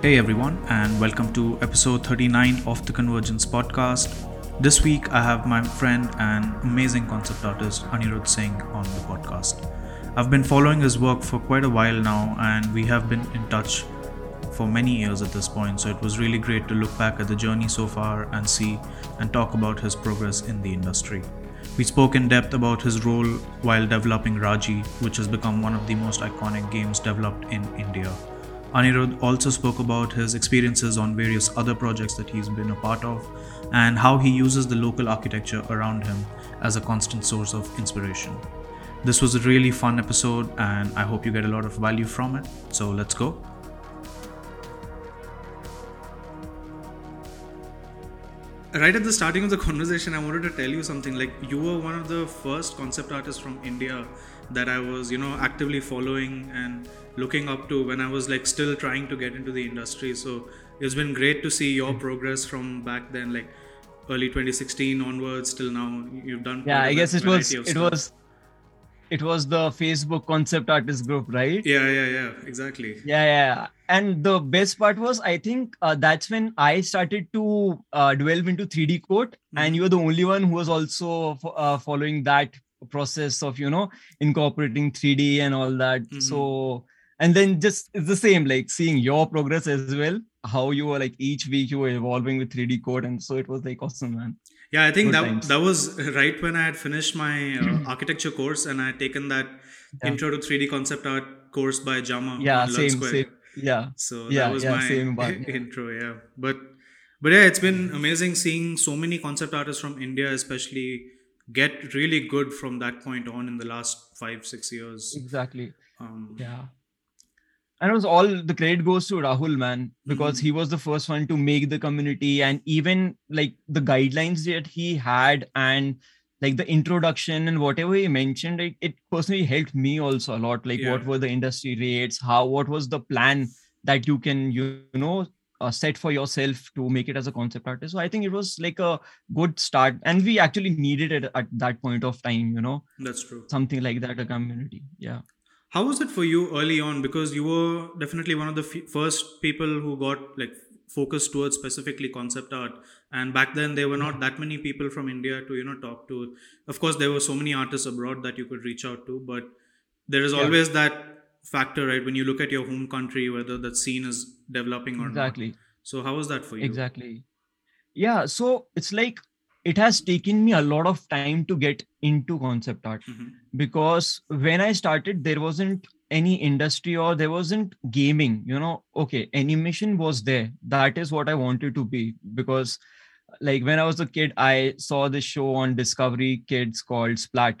Hey everyone, and welcome to episode 39 of the Convergence podcast. This week I have my friend and amazing concept artist Anirudh Singh on the podcast. I've been following his work for quite a while now, and we have been in touch for many years at this point, so it was really great to look back at the journey so far and see and talk about his progress in the industry. We spoke in depth about his role while developing Raji, which has become one of the most iconic games developed in India Anirudh also spoke about his experiences on various other projects that he's been a part of and how he uses the local architecture around him as a constant source of inspiration. This was a really fun episode and I hope you get a lot of value from it. So let's go. Right at the starting of the conversation, I wanted to tell you something. Like, you were one of the first concept artists from India that I was, you know, actively following and looking up to when I was like still trying to get into the industry. So it's been great to see your hmm. progress from back then, like early 2016 onwards till now. You've done yeah. I guess it was it was it was the Facebook concept artist group, right? Yeah, yeah, yeah, exactly. Yeah, yeah. And the best part was, I think uh, that's when I started to uh, delve into 3D code, mm-hmm. and you were the only one who was also uh, following that process of you know incorporating 3D and all that. Mm-hmm. So and then just it's the same like seeing your progress as well how you were like each week you were evolving with 3d code and so it was like awesome man yeah i think Good that times. that was right when i had finished my uh, architecture course and i had taken that yeah. intro to 3d concept art course by jama yeah same, same. Yeah. So yeah, that was yeah, my same intro yeah. But but yeah it's been amazing seeing so many concept artists from india especially get really good from that point on in the last five six years. Exactly. Um, yeah and it was all the credit goes to Rahul, man, because mm-hmm. he was the first one to make the community and even like the guidelines that he had and like the introduction and whatever he mentioned, it, it personally helped me also a lot. Like, yeah. what were the industry rates? How, what was the plan that you can, you know, uh, set for yourself to make it as a concept artist. So I think it was like a good start, and we actually needed it at that point of time. You know, that's true. Something like that, a community. Yeah. How was it for you early on? Because you were definitely one of the f- first people who got like focused towards specifically concept art and back then there were not that many people from india to you know talk to of course there were so many artists abroad that you could reach out to but there is yeah. always that factor right when you look at your home country whether that scene is developing or not. exactly. so how was that for you exactly yeah so it's like it has taken me a lot of time to get into concept art. Mm-hmm. because when i started there wasn't any industry or there wasn't gaming you know. Okay animation was there. That is what i wanted to be. Because like when i was a kid i saw this show on discovery kids called splat.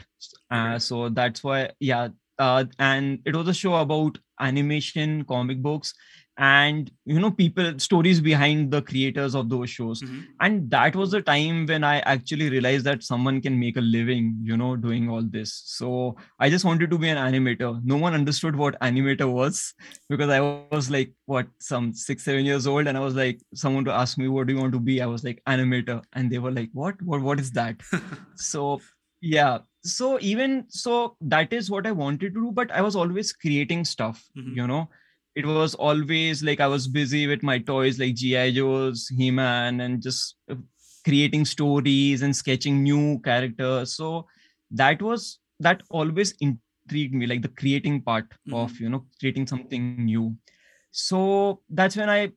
Uh, so that's why yeah uh, and it was a show about animation comic books and you know people stories behind the creators of those shows. Mm-hmm. and that was the time when i actually realized that someone can make a living you know doing all this. So i just wanted to be an animator. No one understood what animator was because i was like what some 6 7 years old and i was like someone to ask me what do you want to be? I was like animator. And they were like what? What what is that? So yeah. So even so that is what i wanted to do but i was always creating stuff mm-hmm. you know it was always like I was busy with my toys like G.I. Joe's, He Man, and just uh, creating stories and sketching new characters. So that was that always intrigued me, like the creating part mm-hmm. of you know creating something new. So that's when I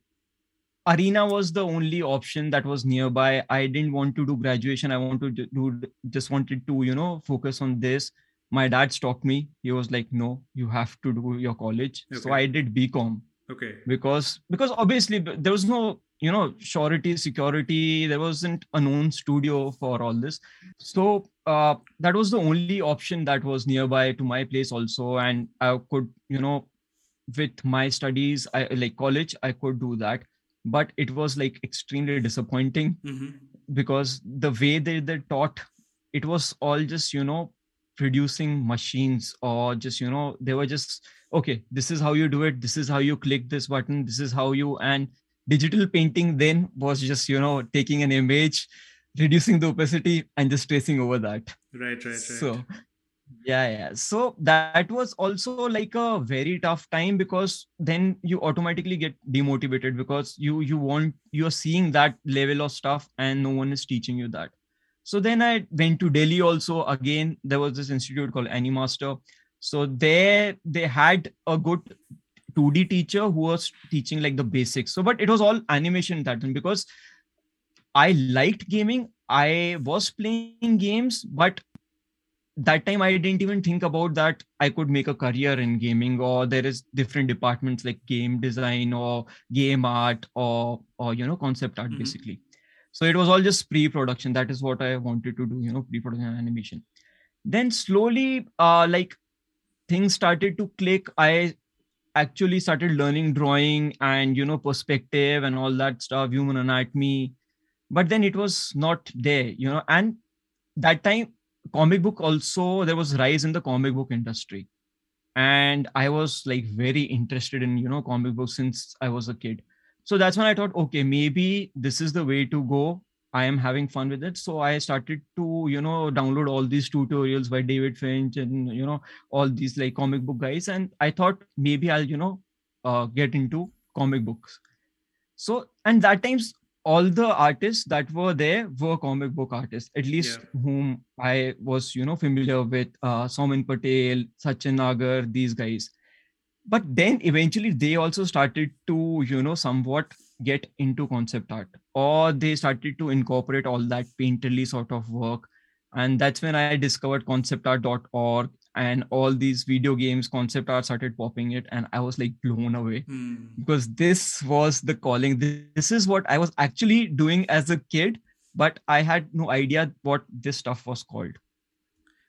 arena was the only option that was nearby i didn't want to do graduation i wanted to do just wanted to you know focus on this my dad stopped me. He was like no you have to do your college. Okay. so i did bcom okay. Because because obviously there was no you know surety security there wasn't a known studio for all this. So uh, that was the only option that was nearby to my place also. And i could you know with my studies i like college i could do that. But it was like extremely disappointing mm-hmm. because the way they, they taught it was all just you know producing machines or just you know they were just okay this is how you do it this is how you click this button this is how you and digital painting then was just you know taking an image reducing the opacity and just tracing over that. Right right right. So yeah yeah. So that was also like a very tough time because then you automatically get demotivated because you you want you're seeing that level of stuff and no one is teaching you that so then i went to delhi also. Again there was this institute called animaster so there they had a good 2d teacher who was teaching like the basics. So but it was all animation that time because i liked gaming. I was playing games but that time i didn't even think about that i could make a career in gaming or there is different departments like game design or game art or or you know concept art mm-hmm. basically so it was all just pre-production. That is what i wanted to do you know pre-production animation. Then slowly uh like things started to click. I actually started learning drawing and you know perspective and all that stuff human anatomy. But then it was not there you know and that time comic book also there was rise in the comic book industry. And i was like very interested in you know comic books since i was a kid so that's when i thought okay maybe this is the way to go i am having fun with it so i started to you know download all these tutorials by david finch and you know all these like comic book guys and i thought maybe i'll you know uh, get into comic books so and that times all the artists that were there were comic book artists, at least yeah. whom I was, you know, familiar with. Uh, Saumin Patel, Sachin Nagar, these guys. But then eventually they also started to, you know, somewhat get into concept art, or they started to incorporate all that painterly sort of work. And that's when I discovered conceptart.org and all these video games concept art started popping it. And i was like blown away. Mm. because this was the calling. This is what i was actually doing as a kid but i had no idea what this stuff was called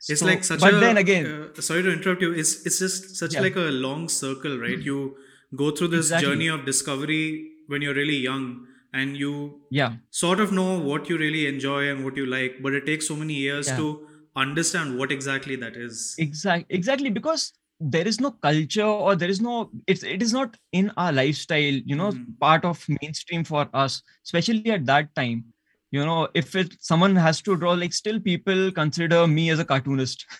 it's so, like such but a then again uh, sorry to interrupt you it's it's just such yeah. like a long circle right mm. you go through this exactly. journey of discovery when you're really young and you yeah sort of know what you really enjoy and what you like but it takes so many years yeah. to understand what exactly that is exactly exactly because there is no culture or there is no it's it is not in our lifestyle you know mm. part of mainstream for us especially at that time you know if it someone has to draw like still people consider me as a cartoonist.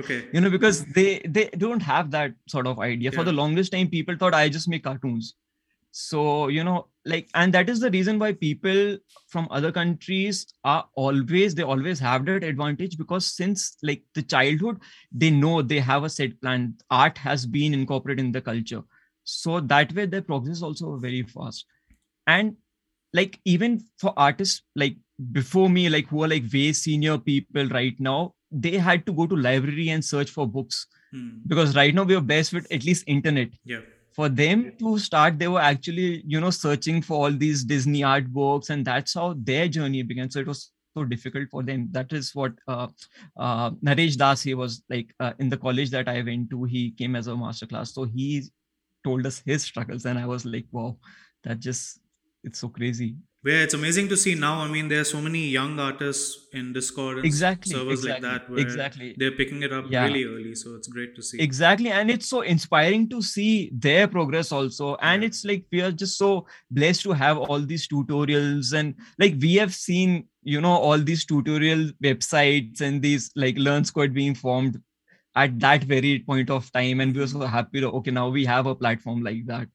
Okay. You know because they they don't have that sort of idea. Yeah. for the longest time people thought i just make cartoons. So you know like and that is the reason why people from other countries are always they always have that advantage because since like the childhood they know they have a set plan. Art has been incorporated in the culture. So that way their progress is also very fast. And like even for artists like before me like who are like way senior people right now they had to go to library and search for books. Hmm. because right now we are best with at least internet. Yeah. For them to start they were actually you know searching for all these disney art books and that's how their journey began. So it was so difficult for them. That is what uh, uh, naresh das he was like uh, in the college that i went to he came as a master class so he told us his struggles and i was like wow that just it's so crazy yeah, it's amazing to see now. I mean, there are so many young artists in Discord and exactly, servers exactly, like that where exactly. they're picking it up yeah. really early. So it's great to see. Exactly. And it's so inspiring to see their progress also. And yeah. it's like we are just so blessed to have all these tutorials and like we have seen, you know, all these tutorial websites and these like Learn Squared being formed at that very point of time. And we were so happy to, okay, now we have a platform like that.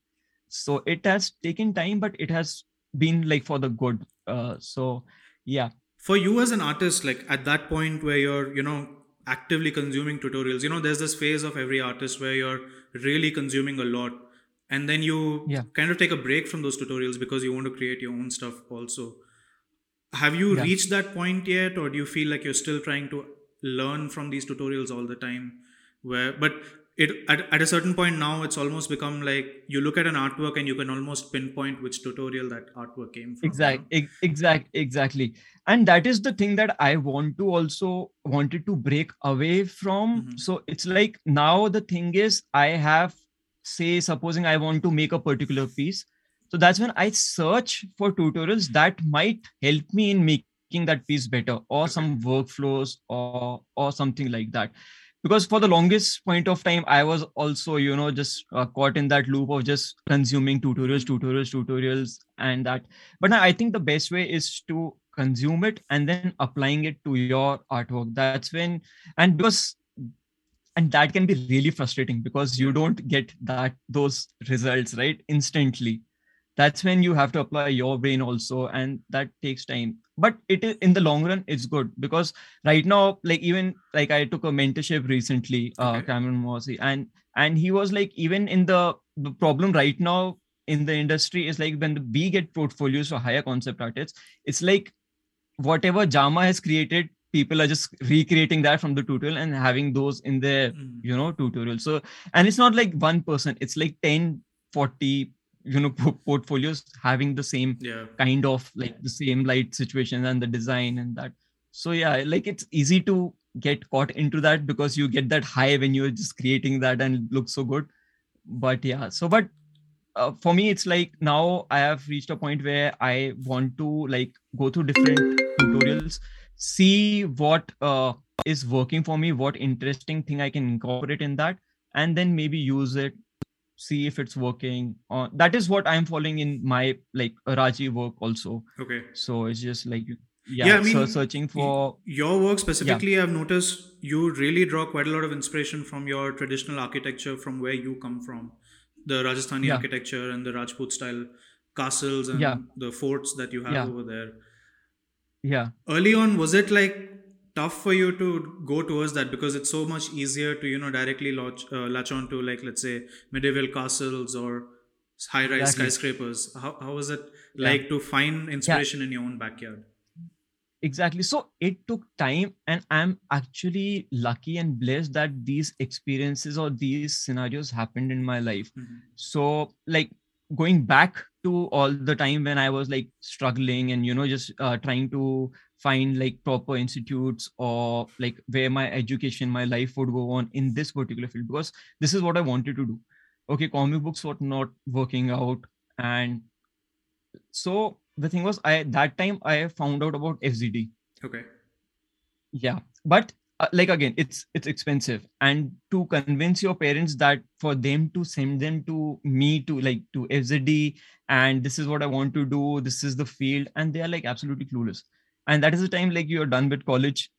So it has taken time, but it has been like for the good uh, so yeah for you as an artist like at that point where you're you know actively consuming tutorials you know there's this phase of every artist where you're really consuming a lot and then you yeah. kind of take a break from those tutorials because you want to create your own stuff also have you yeah. reached that point yet or do you feel like you're still trying to learn from these tutorials all the time where but it at, at a certain point now it's almost become like you look at an artwork and you can almost pinpoint which tutorial that artwork came from exactly exact exactly. And that is the thing that i want to also wanted to break away from. Mm-hmm. so it's like now the thing is i have say supposing i want to make a particular piece. So that's when i search for tutorials that might help me in making that piece better or some workflows or or something like that because for the longest point of time i was also you know just uh, caught in that loop of just consuming tutorials tutorials tutorials and that. But i think the best way is to consume it and then applying it to your artwork. That's when and because and that can be really frustrating because you don't get that those results right instantly that's when you have to apply your brain also and that takes time but it is in the long run it's good because right now like even like i took a mentorship recently uh Okay. cameron mossy and and he was like even in the the problem right now in the industry is like when we get portfolios for higher concept artists it's like whatever jama has created people are just recreating that from the tutorial and having those in their Mm. you know tutorial so and it's not like one person it's like 10 40 you know po- portfolios having the same Yeah. kind of like the same light situation and the design and that so yeah like it's easy to get caught into that because you get that high when you're just creating that and it looks so good but yeah so but uh, for me it's like now i have reached a point where i want to like go through different tutorials see what uh, is working for me what interesting thing i can incorporate in that and then maybe use it see if it's working uh, that is what i'm following in my like raji work also Okay. so it's just like yeah, Yeah, I so searching for Your work specifically, I've noticed you really draw quite a lot of inspiration from your traditional architecture from where you come from. The Rajasthani Yeah. architecture and the Rajput style castles and Yeah. the forts that you have Yeah. over there. yeah Early on, was it like tough for you to go towards that because it's so much easier to you know directly latch, uh, latch on to like let's say medieval castles or high rise Exactly. skyscrapers how, how was it Yeah. like to find inspiration in your own backyard exactly so it took time and i'm actually lucky and blessed that these experiences or these scenarios happened in my life Mhm. so like going back to all the time when i was like struggling and you know just uh, trying to find like proper institutes or like where my education my life would go on in this particular field because this is what i wanted to do. Okay comic books were not working out and so the thing was i that time i found out about fzd okay. Yeah but uh, like again it's it's expensive and to convince your parents that for them to send them to me to like to fzd and this is what i want to do this is the field and they are like absolutely clueless and that is the time like you're done with college.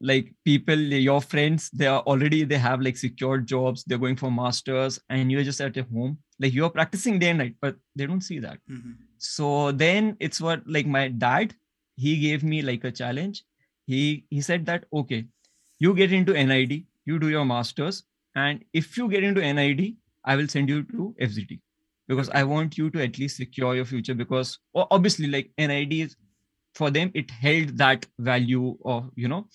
Like people your friends they are already they have like secured jobs they're going for masters and you're just at your home. Like you're practicing day and night but they don't see that. Mhm. so then it's what like my dad he gave me like a challenge. He he said that okay you get into nid you do your masters and if you get into nid i will send you to fzd because i want you to at least secure your future because obviously like nid is for them it held that value of you know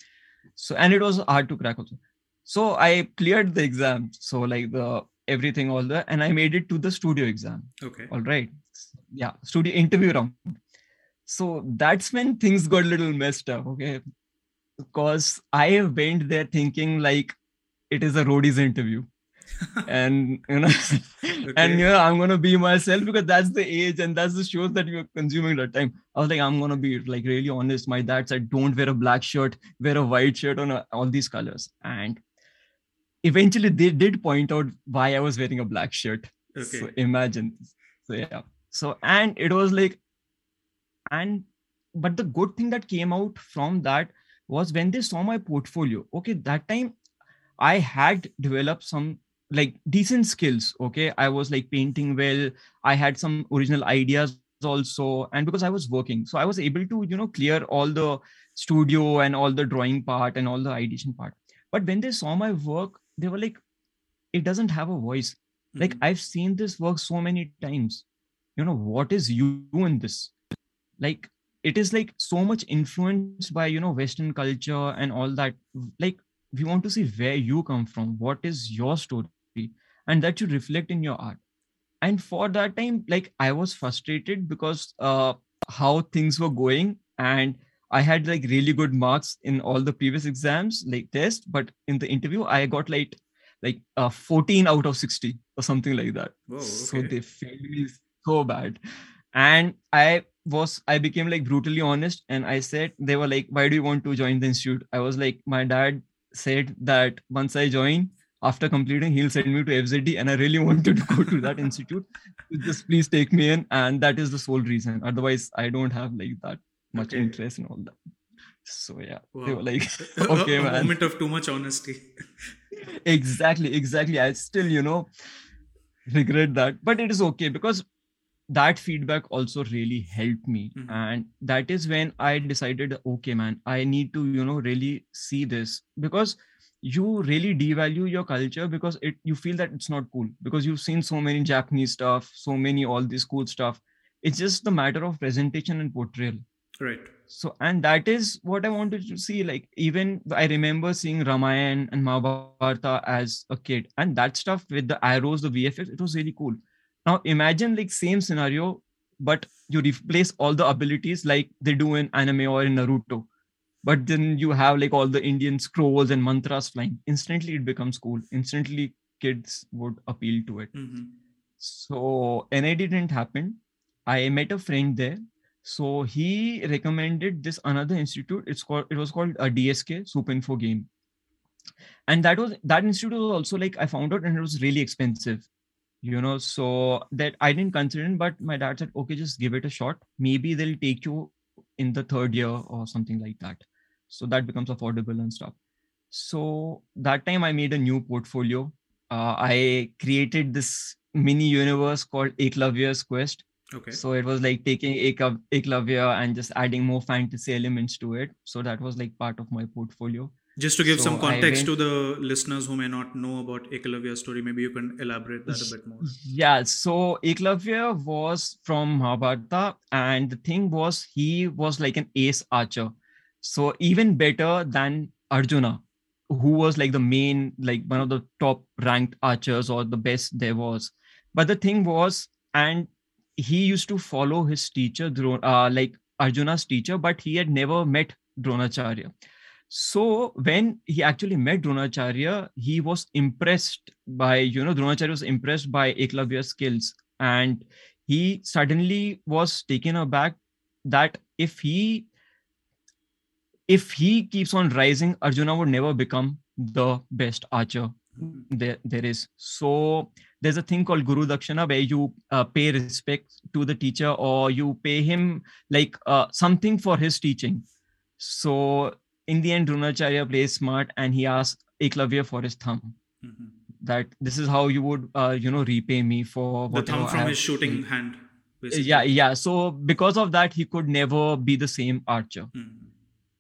so and it was hard to crack also. So i cleared the exam. So like the everything all the and i made it to the studio exam. Okay. All right. Yeah studio interview round. So that's when things got a little messed up okay? Because i went there thinking like it is a roadies interview and you know and you know i'm gonna be myself because that's the age and that's the shows that you're consuming at that time i was like i'm gonna be like really honest my dad said don't wear a black shirt wear a white shirt on all these colors and eventually they did point out why i was wearing a black shirt okay so imagine. So yeah. So and it was like, and but the good thing that came out from that was when they saw my portfolio. Okay, that time I had developed some like decent skills. Okay, I was like painting well. I had some original ideas also, and because I was working, so I was able to you know clear all the studio and all the drawing part and all the ideation part. But when they saw my work, they were like, it doesn't have a voice like Mhm. i've seen this work so many times you know what is you in this like it is like so much influenced by you know western culture and all that like we want to see where you come from what is your story and that you reflect in your art. And for that time like i was frustrated because uh how things were going and i had like really good marks in all the previous exams like test but in the interview i got like like uh, 14 out of 60 or something like that. Whoa, so they failed me so bad. And i was i became like brutally honest and i said they were like why do you want to join the institute? I was like my dad said that once i join after completing he'll send me to fzd and i really wanted to go to that institute just please take me in and that is the sole reason otherwise i don't have like that much Okay. interest in all that. So yeah, they were like, okay, a, man. moment of too much honesty. exactly, exactly. I still, you know, regret that, but it is okay because that feedback also really helped me, Mhm. and that is when I decided, okay, man, I need to, you know, really see this because you really devalue your culture because it you feel that it's not cool because you've seen so many Japanese stuff, so many all this cool stuff. It's just the matter of presentation and portrayal right. so and that is what i wanted to see like even i remember seeing ramayan and mahabharata as a kid and that stuff with the arrows the vfx it was really cool now imagine like same scenario but you replace all the abilities like they do in anime or in naruto but then you have like all the indian scrolls and mantras flying instantly it becomes cool instantly kids would appeal to it hmm so NID didn't happen. I met a friend there. So he recommended this another institute. It's called it was called a DSK Supinfogame. And that was that institute was also like I found out and it was really expensive. You know, so that I didn't consider it, but my dad said, okay, just give it a shot. Maybe they'll take you in the third year or something like that. So that becomes affordable and stuff. So that time I made a new portfolio. Uh, I created this mini universe called Eklavya's Quest. Okay. So it was like taking Eklavya and just adding more fantasy elements to it. So that was like part of my portfolio. Just to give some so I context to the listeners who may not know about Ekalavya's story, maybe you can elaborate that a bit more. Yeah, so Eklavya was from Mahabharata, and the thing was he was like an ace archer. So even better than Arjuna, who was like the main, like one of the top ranked archers or the best there was. But the thing was, and he used to follow his teacher, Dro- uh, like Arjuna's teacher, but he had never met Dronacharya. So when he actually met Dronacharya, he was impressed by, you know, Dronacharya was impressed by Eklavya's skills. And he suddenly was taken aback that if he if he keeps on rising, Arjuna would never become the best archer Mhm. there, there is. So there's a thing called Guru Dakshina where you uh, pay respect to the teacher or you pay him like uh, something for his teaching. So in the end, Dronacharya plays smart and he asks Eklavya for his thumb. Mhm. That this is how you would, uh, you know, repay me for what The thumb from his shooting hand. Basically. Yeah, yeah. So because of that, he could never be the same archer. Mhm.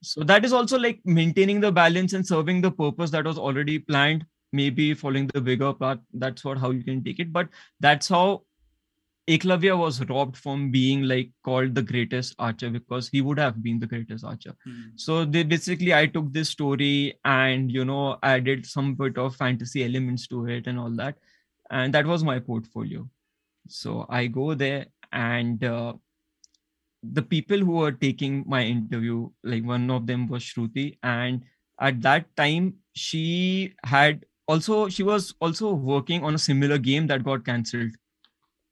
So that is also like maintaining the balance and serving the purpose that was already planned. Maybe following the bigger part. That's what how you can take it. But that's how Eklavya was robbed from being like called the greatest archer because he would have been the greatest archer. Mhm. So they basically I took this story and you know added some bit of fantasy elements to it and all that, and that was my portfolio. So I go there and uh, the people who were taking my interview, like one of them was Shruti, and at that time she had also she was also working on a similar game that got cancelled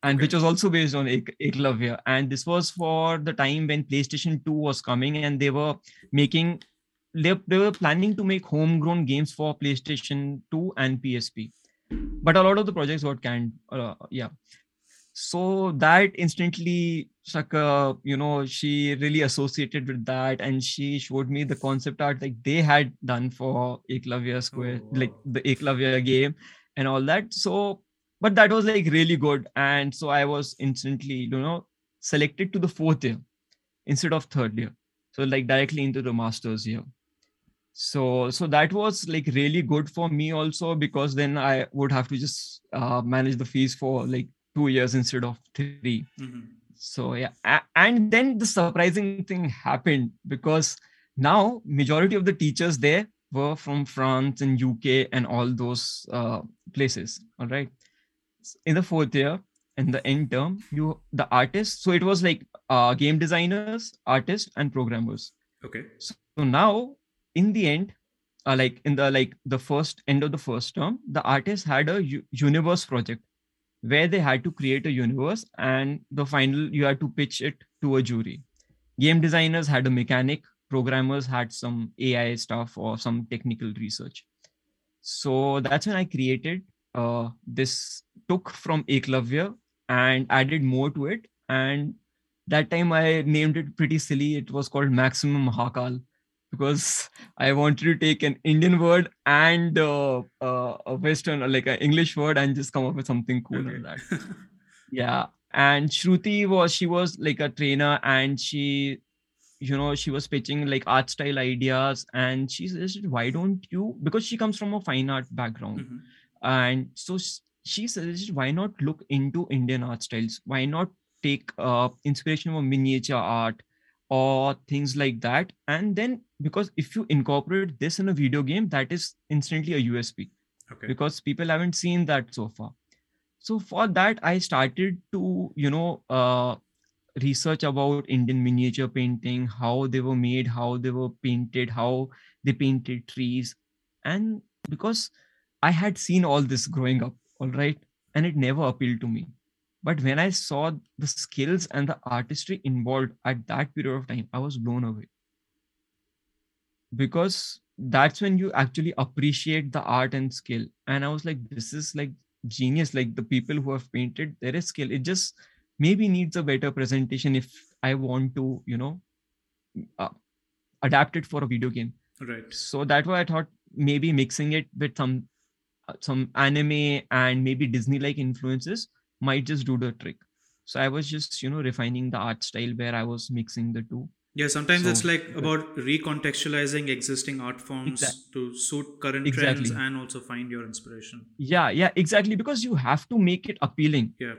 and which was also based on Ek- Eklavya. And this was for the time when PlayStation 2 was coming and they were making they, they were planning to make homegrown games for PlayStation 2 and PSP. But a lot of the projects got canned. Uh, yeah. So that instantly Shaka, you know, she really associated with that and she showed me the concept art like they had done for Eklavya's Quest, Oh, like wow. the Eklavya game and all that. So but that was like really good. And so i was instantly you know selected to the fourth year instead of third year. So like directly into the masters year. So so that was like really good for me also because then i would have to just uh, manage the fees for like two years instead of three. Mhm. so yeah. A- and then the surprising thing happened because now majority of the teachers there were from france and uk and all those uh, places. All right in the fourth year in the end term you the artists so it was like uh, game designers artists and programmers. Okay. so now in the end uh, like in the like the first end of the first term the artists had a u- universe project where they had to create a universe and the final you had to pitch it to a jury. Game designers had a mechanic programmers had some ai stuff or some technical research. So that's when i created uh, this took from eklavya and added more to it and that time I named it pretty silly. It was called Maximum Mahakal because I wanted to take an Indian word and uh, uh, a Western, like an English word, and just come up with something cool okay. that. yeah. And Shruti was, she was like a trainer and she, you know, she was pitching like art style ideas. And she suggested, why don't you, because she comes from a fine art background. Mm-hmm. And so she suggested, why not look into Indian art styles? Why not take uh, inspiration from miniature art or things like that and then because if you incorporate this in a video game that is instantly a usp okay. because people haven't seen that so far so for that i started to you know uh, research about indian miniature painting how they were made how they were painted how they painted trees and because i had seen all this growing up all right and it never appealed to me but when I saw the skills and the artistry involved at that period of time, I was blown away. Because that's when you actually appreciate the art and skill. And I was like, this is like genius. Like the people who have painted, there is skill. It just maybe needs a better presentation if I want to, you know, uh, adapt it for a video game. Right. So that's why I thought maybe mixing it with some some anime and maybe Disney like influences might just do the trick so i was just you know refining the art style where i was mixing the two yeah sometimes so, it's like about recontextualizing existing art forms exactly. to suit current exactly. trends and also find your inspiration yeah yeah exactly because you have to make it appealing yeah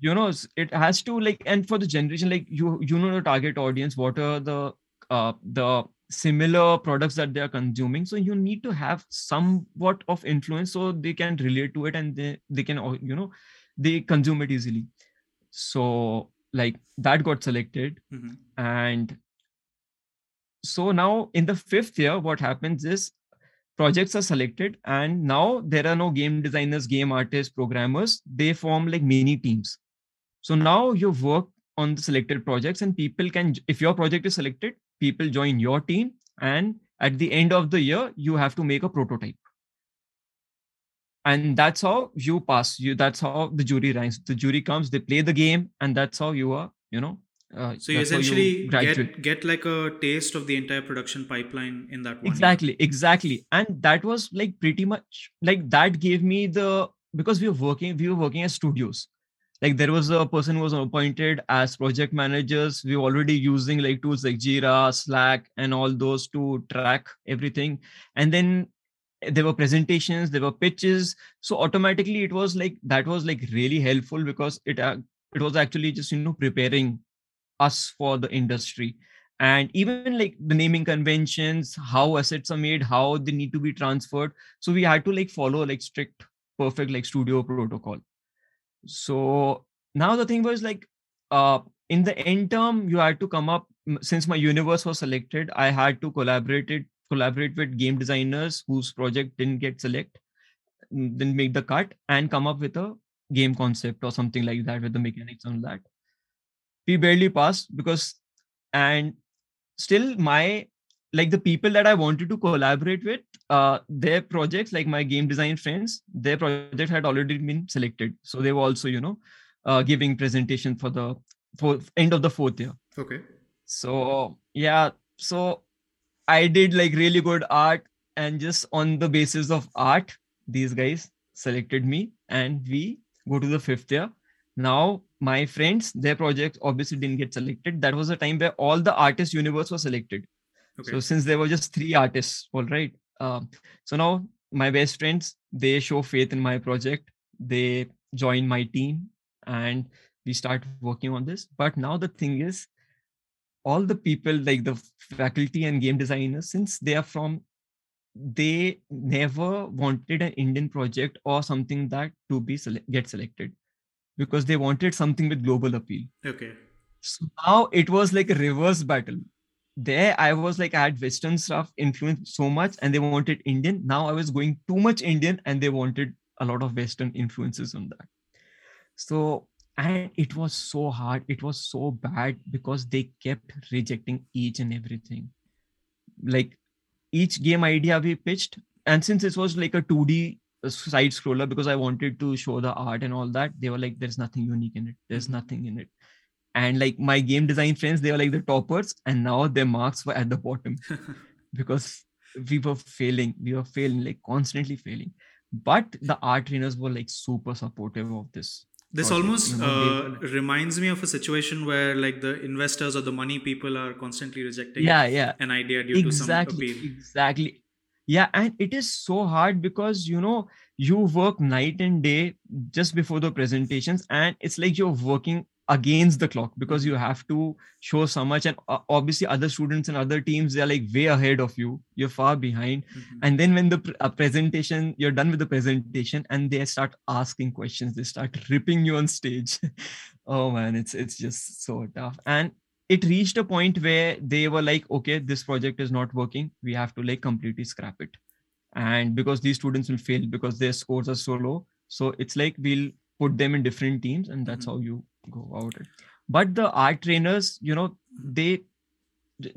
you know it has to like and for the generation like you you know the target audience what are the uh the similar products that they are consuming. So you need to have somewhat of influence so they can relate to it and they they can you know they consume it easily. So like that got selected. Mm-hmm. and so now in the fifth year what happens is projects are selected and now there are no game designers game artists programmers. They form like mini teams. So now you work on the selected projects and people can if your project is selected people join your team and at the end of the year you have to make a prototype. And that's how you pass you that's how the jury ranks. The jury comes they play the game and that's how you are you know uh, so you essentially you get get like a taste of the entire production pipeline in that one exactly year. exactly. And that was like pretty much like that gave me the because we were working we were working as studios like there was a person who was appointed as project managers. We were already using like tools like jira slack and all those to track everything. And then there were presentations there were pitches. So automatically it was like that was like really helpful because it uh, it was actually just you know preparing us for the industry. And even like the naming conventions how assets are made how they need to be transferred. So we had to like follow like strict perfect like studio protocol so now the thing was like uh in the end term you had to come up since my universe was selected i had to collaborate it collaborate with game designers whose project didn't get select mm, then make the cut and come up with a game concept or something like that with the mechanics on that. We barely passed because and still my like the people that i wanted to collaborate with uh their projects like my game design friends their project had already been selected so they were also you know uh, giving presentation for the for end of the fourth year okay so yeah so I did like really good art, and just on the basis of art, these guys selected me, and we go to the fifth year. Now, my friends, their project obviously didn't get selected. That was a time where all the artist universe was selected. Okay. So since there were just three artists, all right. Um, so now my best friends they show faith in my project. They join my team, and we start working on this. But now the thing is, all the people like the faculty and game designers since they are from they never wanted an indian project or something that to be sele- get selected because they wanted something with global appeal okay so now it was like a reverse battle there i was like i had western stuff influenced so much and they wanted indian. Now i was going too much indian and they wanted a lot of western influences on that. So and it was so hard. It was so bad because they kept rejecting each and everything. Like each game idea we pitched and since it was like a 2d uh, side scroller because i wanted to show the art and all that they were like there's nothing unique in it. There's mm-hmm. nothing in it and like my game design friends they were like the toppers and now their marks were at the bottom. Because we were failing we were failing like constantly failing. But the art trainers were like super supportive of this this project. almost uh, reminds me of a situation where like the investors or the money people are constantly rejecting yeah yeah. an idea due exactly, to some appeal. exactly. Yeah and it is so hard because you know you work night and day just before the presentations and it's like you're working against the clock because you have to show so much. And uh, obviously other students and other teams they're like way ahead of you. You're far behind. Mm-hmm. and then when the uh, presentation you're done with the presentation and they start asking questions they start ripping you on stage. Oh man it's it's just so tough. And it reached a point where they were like okay this project is not working. We have to like completely scrap it. And because these students will fail because their scores are so low. So it's like we'll put them in different teams and that's mm-hmm. how you go about it. But the art trainers you know they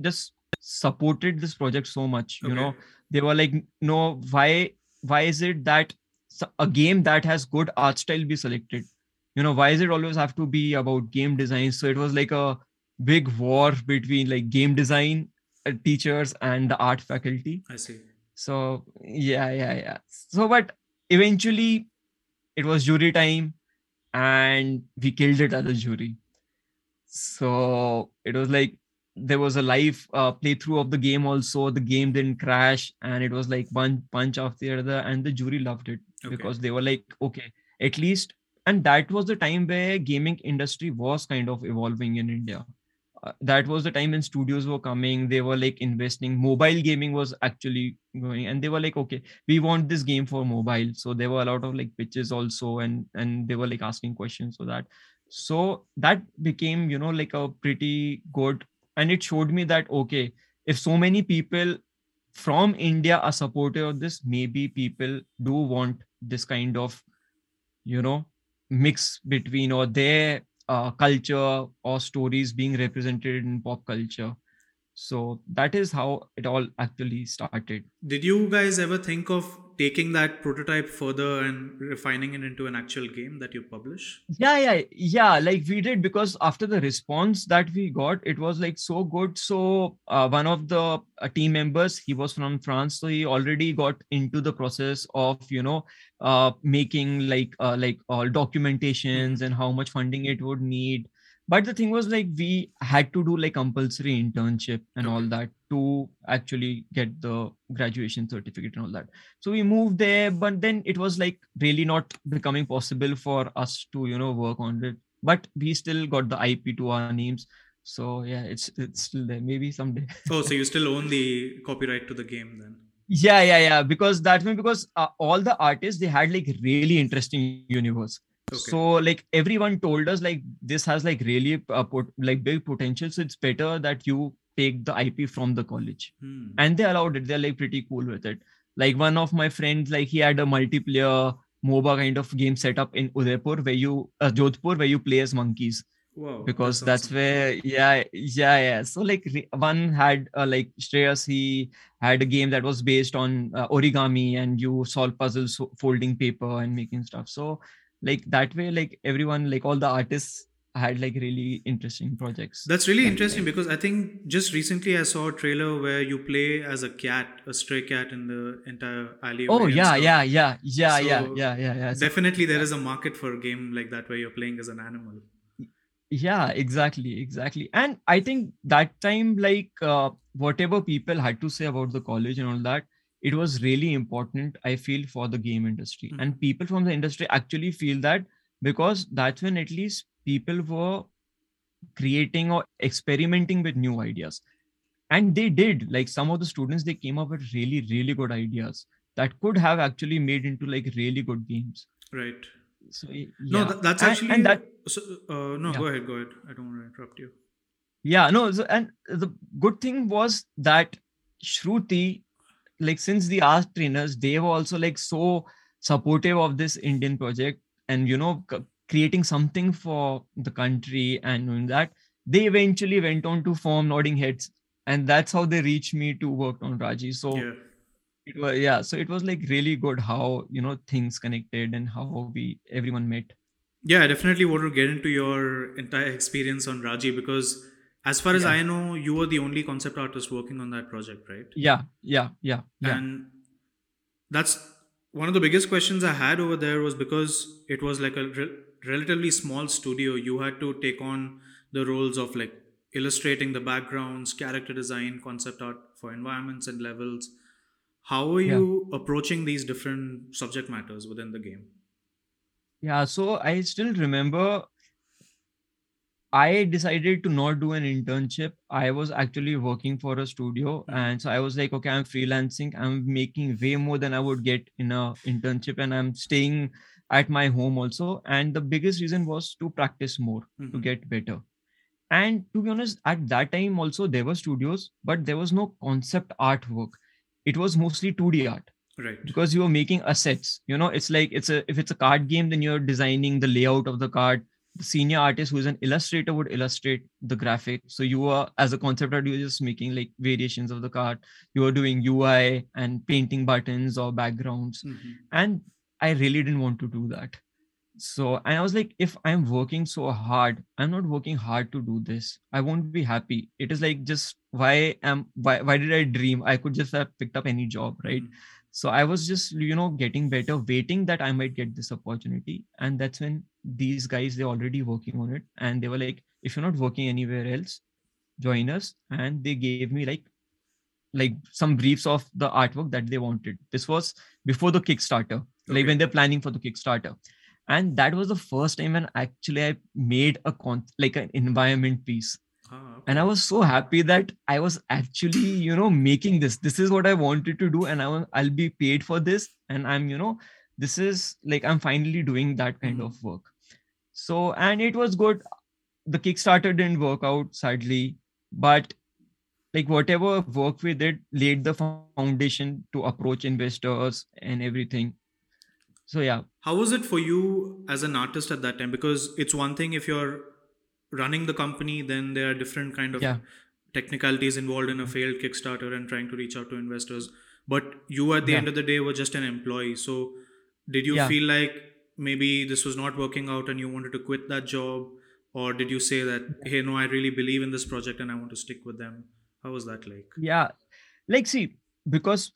just supported this project so much you okay. know. They were like no why why is it that a game that has good art style be selected? You know why is it always have to be about game design? So it was like a big war between like game design uh, teachers and the art faculty. I see. So yeah yeah yeah. So but eventually it was jury time and we killed it as a jury. So it was like there was a live uh, playthrough of the game also. The game didn't crash, and it was like one punch after the other, and the jury loved it okay. because they were like, okay, at least. And that was the time where gaming industry was kind of evolving in India. That was the time when studios were coming. They were like investing. Mobile gaming was actually going and they were like okay we want this game for mobile. So there were a lot of like pitches also and and they were like asking questions so that. So that became you know like a pretty good and it showed me that okay if so many people from india are supportive of this maybe people do want this kind of you know mix between or their uh, culture or stories being represented in pop culture. So that is how it all actually started. Did you guys ever think of taking that prototype further and refining it into an actual game that you publish? Yeah yeah yeah like we did because after the response that we got it was like so good. So uh, one of the uh, team members he was from france so he already got into the process of you know uh, making like uh, like all documentations and how much funding it would need but the thing was like we had to do like compulsory internship and all that to actually get the graduation certificate and all that. So we moved there but then it was like really not becoming possible for us to you know work on it. But we still got the ip to our names. So yeah it's it's still there. Maybe someday. Oh so you still own the copyright to the game then? Yeah yeah yeah. Because that mean because uh, all the artists they had like really interesting universe okay. so like everyone told us like this has like really uh, put, like big potential. So it's better that you take the ip from the college. Hmm. and they allowed it. They're like pretty cool with it. Like one of my friends like he had a multiplayer moba kind of game setup in udaipur where you uh, jodhpur where you play as monkeys. Wow, because that's, that's where yeah yeah yeah. So like one had uh, like Shreyas he had a game that was based on uh, origami and you solve puzzles folding paper and making stuff. So like that way like everyone like all the artists had like really interesting projects. That's really interesting because i think just recently i saw a trailer where you play as a cat a stray cat in the entire alley oh yeah yeah yeah yeah so yeah yeah yeah yeah. Definitely there is a market for a game like that where you're playing as an animal. Yeah exactly exactly. And i think that time like uh, whatever people had to say about the college and all that it was really important i feel for the game industry mm-hmm. and people from the industry actually feel that because that's when at least people were creating or experimenting with new ideas and they did like some of the students they came up with really really good ideas that could have actually made into like really good games right so yeah. no that's actually and, and that so, uh, no yeah. go ahead go ahead i don't want to interrupt you yeah no so, and the good thing was that shruti like since the art trainers they were also like so supportive of this indian project and you know c- creating something for the country and doing that they eventually went on to form nodding heads and that's how they reached me to work on raji. So yeah. it was yeah so it was like really good how you know things connected and how we everyone met. Yeah, I definitely want to get into your entire experience on Raji because, as far as Yeah. I know, you were the only concept artist working on that project, right? Yeah, yeah, yeah, yeah. And that's one of the biggest questions I had over there was because it was like a re- relatively small studio. You had to take on the roles of like illustrating the backgrounds, character design, concept art for environments and levels. How are Yeah. you approaching these different subject matters within the game? Yeah, so I still remember I decided to not do an internship. I was actually working for a studio. Mhm. And so I was like, okay, I'm freelancing. I'm making way more than I would get in a internship. And I'm staying at my home also. And the biggest reason was to practice more, to Mhm. get better. And to be honest, at that time also there were studios, but there was no concept artwork. It was mostly 2D art Right. because you are making assets you know it's like it's a if it's a card game then you're designing the layout of the card senior artist who's an illustrator would illustrate the graphic. So you are as a concept art you're just making like variations of the card. You are doing ui and painting buttons or backgrounds. Mhm. and i really didn't want to do that. So and i was like if i'm working so hard i'm not working hard to do this. I won't be happy. It is like just why am why, why did i dream? I could just have picked up any job right? Mhm. so i was just you know getting better waiting that i might get this opportunity. And that's when these guys they're already working on it. And they were like if you're not working anywhere else join us. And they gave me like like some briefs of the artwork that they wanted. This was before the kickstarter like when they're planning for the kickstarter. And that was the first time when actually i made a con like an environment piece. Ah, okay. and i was so happy that i was actually you know making this. This is what i wanted to do and I will, i'll be paid for this. And i'm you know this is like i'm finally doing that kind Mhm. of work so and it was good the kickstarter didn't work out sadly but like whatever work we did laid the foundation to approach investors and everything so yeah How was it for you as an artist at that time? Because it's one thing if you're running the company, then there are different kind of Yeah. technicalities involved in a failed Kickstarter and trying to reach out to investors. But you, at the Yeah. end of the day, were just an employee. So, did you Yeah. feel like maybe this was not working out and you wanted to quit that job, or did you say that, hey, no, I really believe in this project and I want to stick with them? How was that like? yeah like see because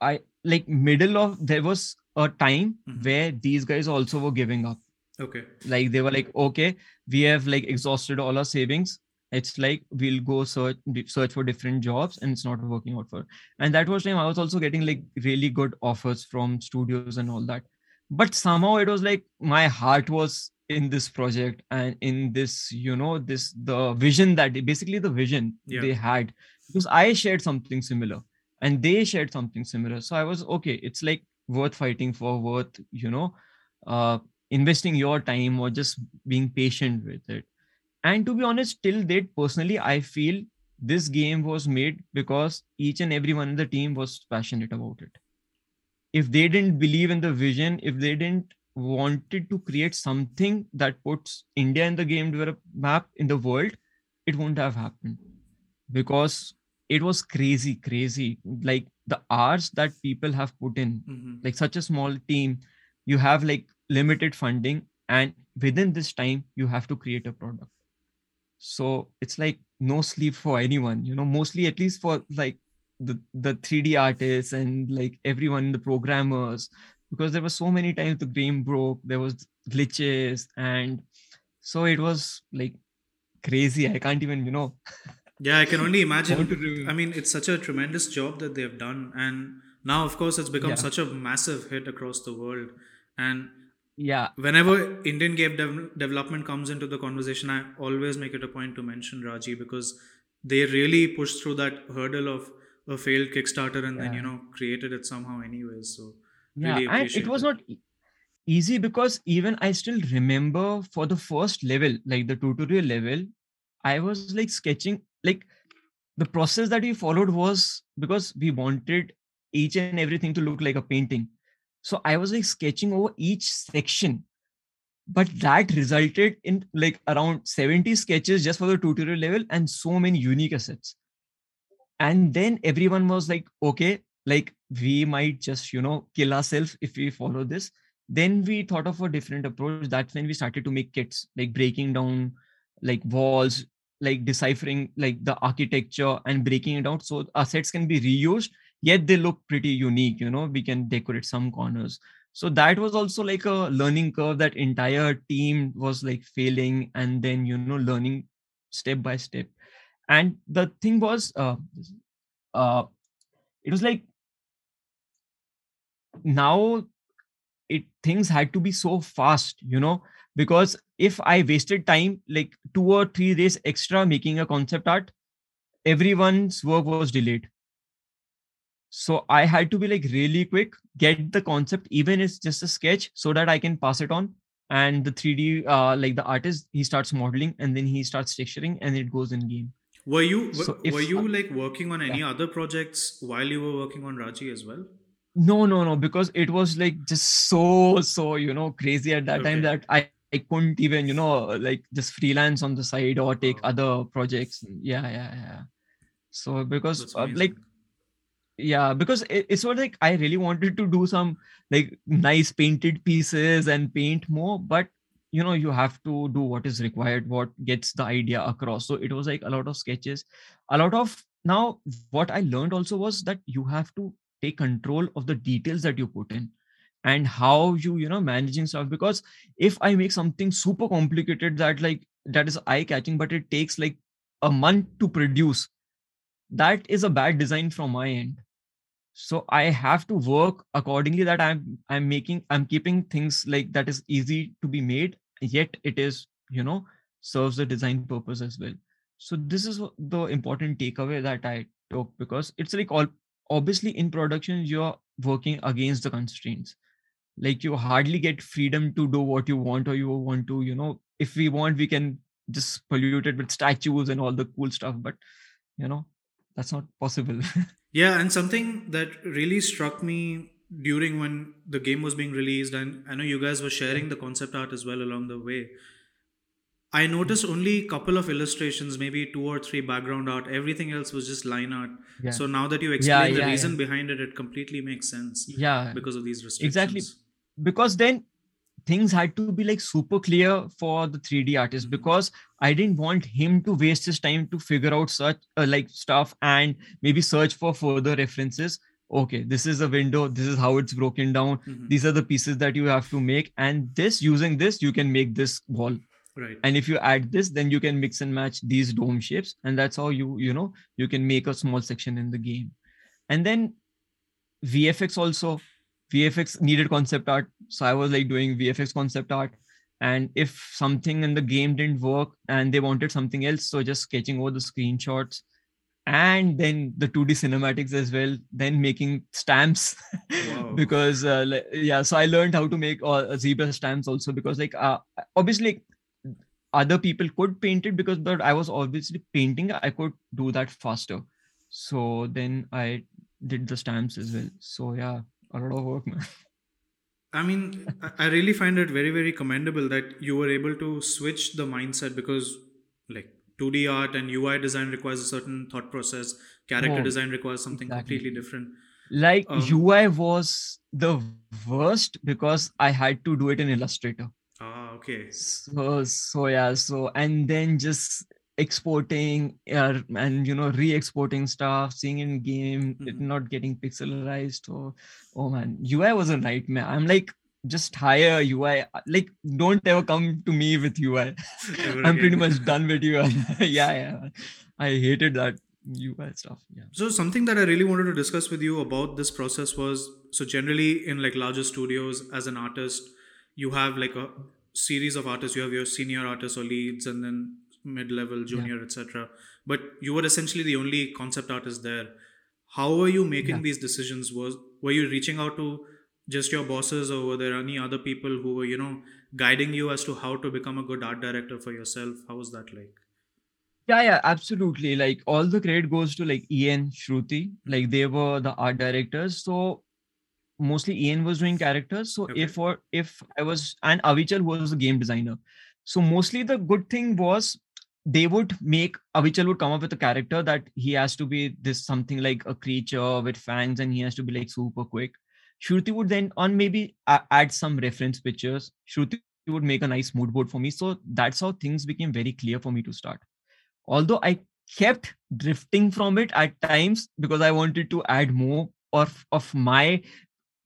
i like middle of there was a time Mhm. where these guys also were giving up Okay. like they were like okay we have like exhausted all our savings it's like we'll go search search for different jobs and it's not working out for and that was time i was also getting like really good offers from studios and all that but somehow it was like my heart was in this project and in this you know this the vision that basically the vision Yeah. they had. Because i shared something similar and they shared something similar. So i was okay it's like worth fighting for worth you know uh investing your time or just being patient with it. And to be honest till date personally i feel this game was made because each and everyone in the team was passionate about it if they didn't believe in the vision if they didn't wanted to create something that puts india in the game develop map in the world it wouldn't have happened. Because it was crazy crazy. Like the hours that people have put in hmm like such a small team you have like limited funding and within this time you have to create a product. So it's like no sleep for anyone you know mostly at least for like the the 3d artists and like everyone the programmers because there were so many times the game broke there was glitches and so it was like crazy i can't even you know Yeah, I can only imagine. I mean, it's such a tremendous job that they've done, and now, of course, it's become Yeah. such a massive hit across the world. And yeah whenever Indian game dev- development comes into the conversation, I always make it a point to mention Raji because they really pushed through that hurdle of a failed Kickstarter and then you know created it somehow, anyways. So yeah really and it was that. not easy because even i still remember for the first level like the tutorial level i was like sketching like the process that we followed was because we wanted each and everything to look like a painting so i was like sketching over each section but that resulted in like around 70 sketches just for the tutorial level and so many unique assets and then everyone was like okay like we might just you know kill ourselves if we follow this. Then we thought of a different approach. That's when we started to make kits like breaking down like walls like deciphering like the architecture and breaking it out. So assets can be reused yet they look pretty unique you know we can decorate some corners. So that was also like a learning curve that entire team was like failing and then you know learning step by step and the thing was uh, uh it was like now it things had to be so fast you know because if i wasted time like two or three days extra making a concept art everyone's work was delayed. So i had to be like really quick get the concept even it's just a sketch so that i can pass it on. And the 3d uh, like the artist he starts modeling and then he starts texturing and it goes in game were you so were, were you like working on any yeah. other projects while you were working on raji as well no no no because it was like just so so you know crazy at that okay. time that i I couldn't even, you know, like just freelance on the side or take oh. other projects. Yeah, yeah, yeah. So because uh, like yeah because it, it's of like i really wanted to do some like nice painted pieces and paint more but you know you have to do what is required what gets the idea across. So it was like a lot of sketches. A lot of now what i learned also was that you have to take control of the details that you put in and how you you know managing stuff. Because if i make something super complicated that like that is eye catching but it takes like a month to produce that is a bad design from my end so i have to work accordingly that i'm i'm making i'm keeping things like that is easy to be made yet it is you know serves the design purpose as well. So this is the important takeaway that i took because it's like all obviously in production you're working against the constraints. Like you hardly get freedom to do what you want or you want to you know if we want we can just pollute it with statues and all the cool stuff but you know that's not possible yeah and something that really struck me during when the game was being released and i know you guys were sharing the concept art as well along the way i noticed only a couple of illustrations maybe two or three background art everything else was just line art. Yeah. so now that you explain yeah, the reason behind it it completely makes sense yeah. because of these restrictions. Exactly because then things had to be like super clear for the 3d artist mm-hmm. because i didn't want him to waste his time to figure out such uh, like stuff and maybe search for further references okay this is a window this is how it's broken down mm-hmm. these are the pieces that you have to make and this using this you can make this wall right and if you add this then you can mix and match these dome shapes and that's how you you know you can make a small section in the game and then vfx also VFX needed concept art. So I was like doing VFX concept art. And if something in the game didn't work and they wanted something else, so just sketching over the screenshots and then the 2D cinematics as well, then making stamps because, uh, yeah, so I learned how to make uh, zebra stamps also because, like, uh, obviously, other people could paint it because, but I was obviously painting, I could do that faster. So then I did the stamps as well. So, yeah a lot of work, man. I mean, I really find it very, very commendable that you were able to switch the mindset because, like, 2D art and UI design requires a certain thought process. Character oh, design requires something exactly. completely different. Like um, UI was the worst because I had to do it in Illustrator. Ah, okay. So, so yeah. So and then just exporting uh, and you know re-exporting stuff seeing in game mm-hmm. it not getting pixelized or oh man ui was a nightmare. I'm like just hire ui like don't ever come to me with ui i'm pretty much done with ui yeah yeah. I hated that ui stuff yeah. So something that i really wanted to discuss with you about this process was so generally in like larger studios as an artist you have like a series of artists. You have your senior artists or leads and then mid-level junior yeah. etc but you were essentially the only concept artist there. How were you making yeah. these decisions? Was were you reaching out to just your bosses or were there any other people who were you know guiding you as to how to become a good art director for yourself? How was that like? Yeah yeah absolutely. Like all the credit goes to like ian shruti. Mm-hmm. Like they were the art directors. So mostly ian was doing characters. So okay. if or if i was and avichal was the game designer. So mostly the good thing was they would make Avichal would come up with a character that he has to be this something like a creature with fangs and he has to be like super quick. Shruti would then on maybe add some reference pictures. Shruti would make a nice mood board for me. So that's how things became very clear for me to start. Although I kept drifting from it at times because I wanted to add more of, of my,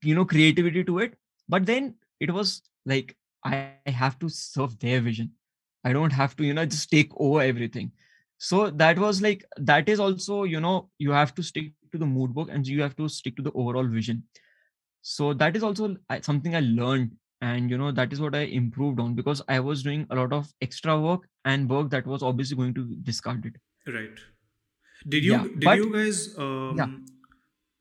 you know, creativity to it. But then it was like I have to serve their vision. I don't have to, you know, just take over everything. So that was like that is also, you know, you have to stick to the mood book and you have to stick to the overall vision. So that is also something I learned and you know that is what i improved on because i was doing a lot of extra work and work that was obviously going to be discarded right did you yeah, did but, you guys um, yeah.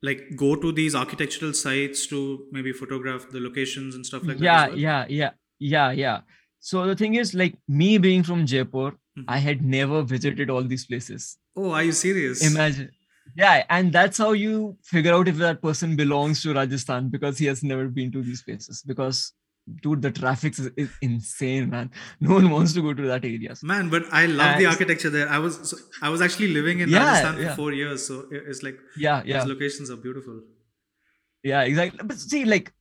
like go to these architectural sites to maybe photograph the locations and stuff like yeah, that well? yeah yeah yeah yeah so the thing is like me being from jaipur mm-hmm. i had never visited all these places. Oh are you serious? Imagine. Yeah and that's how you figure out if that person belongs to rajasthan because he has never been to these places. Because dude the traffic is, is, insane man. No one wants to go to that area. Man but i love and the architecture there. I was so, i was actually living in yeah, rajasthan yeah. for four years so it's like yeah yeah. these locations are beautiful. Yeah exactly. But see like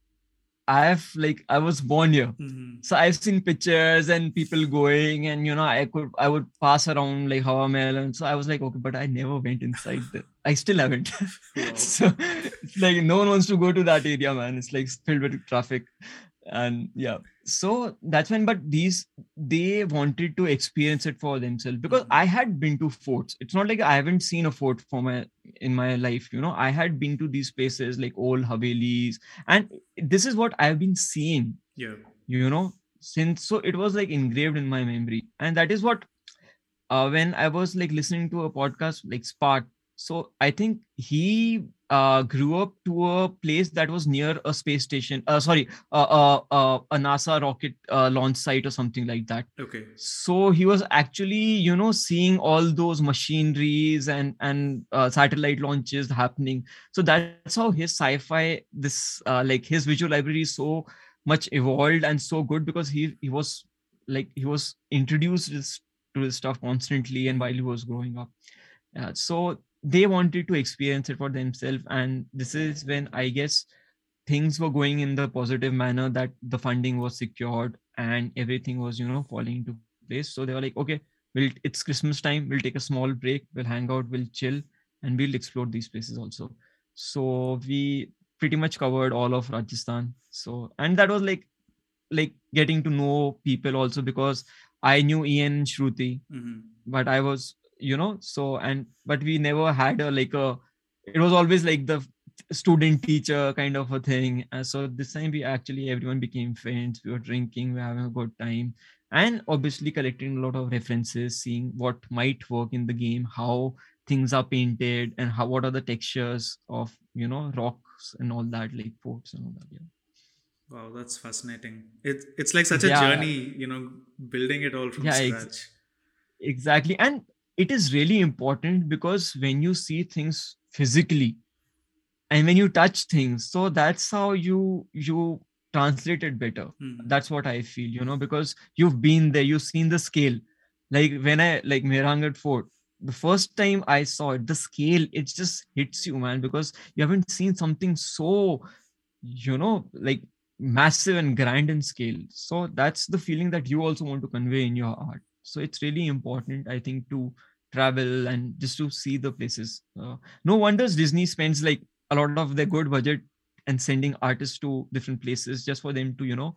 i've like i was born here. Mm-hmm. so i've seen pictures and people going and you know i could i would pass around like Hawa Mahal and so i was like okay but i never went inside there i still haven't. Wow. so it's like no one wants to go to that area man. It's like filled with traffic. And yeah so that's when but these they wanted to experience it for themselves because mm-hmm. i had been to forts. It's not like i haven't seen a fort for my in my life you know. I had been to these places like old havelis and this is what i've been seeing yeah. you know since so it was like engraved in my memory. And that is what uh, when i was like listening to a podcast like spark so i think he uh, grew up to a place that was near a space station. Uh, sorry, uh, uh, uh a NASA rocket uh, launch site or something like that. Okay. So he was actually, you know, seeing all those machineries and and uh, satellite launches happening. So that's how his sci-fi, this like his visual library is so much evolved and so good because he he was like he was introduced to this stuff constantly and while he was growing up. So they wanted to experience it for themselves. And this is when i guess things were going in the positive manner that the funding was secured and everything was you know falling into place. So they were like okay we'll it's christmas time. We'll take a small break. We'll hang out. We'll chill and we'll explore these places also. So we pretty much covered all of rajasthan. So and that was like like getting to know people also because i knew ian shruti mm-hmm. but i was you know so and but we never had a like a it was always like the student teacher kind of a thing. And so this time we actually everyone became friends. We were drinking we were having a good time. And obviously collecting a lot of references seeing what might work in the game how things are painted and how what are the textures of you know rocks and all that like forts and all that yeah. Wow that's fascinating. It, it's like such a yeah. journey you know building it all from yeah, scratch. ex- exactly. And it is really important because when you see things physically and when you touch things so that's how you you translate it better. Mm. that's what i feel you know because you've been there you've seen the scale. Like when i like mehrangarh fort the first time i saw it the scale it just hits you man because you haven't seen something so you know like massive and grand in scale. So that's the feeling that you also want to convey in your art so it's really important i think to travel and just to see the places. Uh, no wonders disney spends like a lot of their good budget and sending artists to different places just for them to you know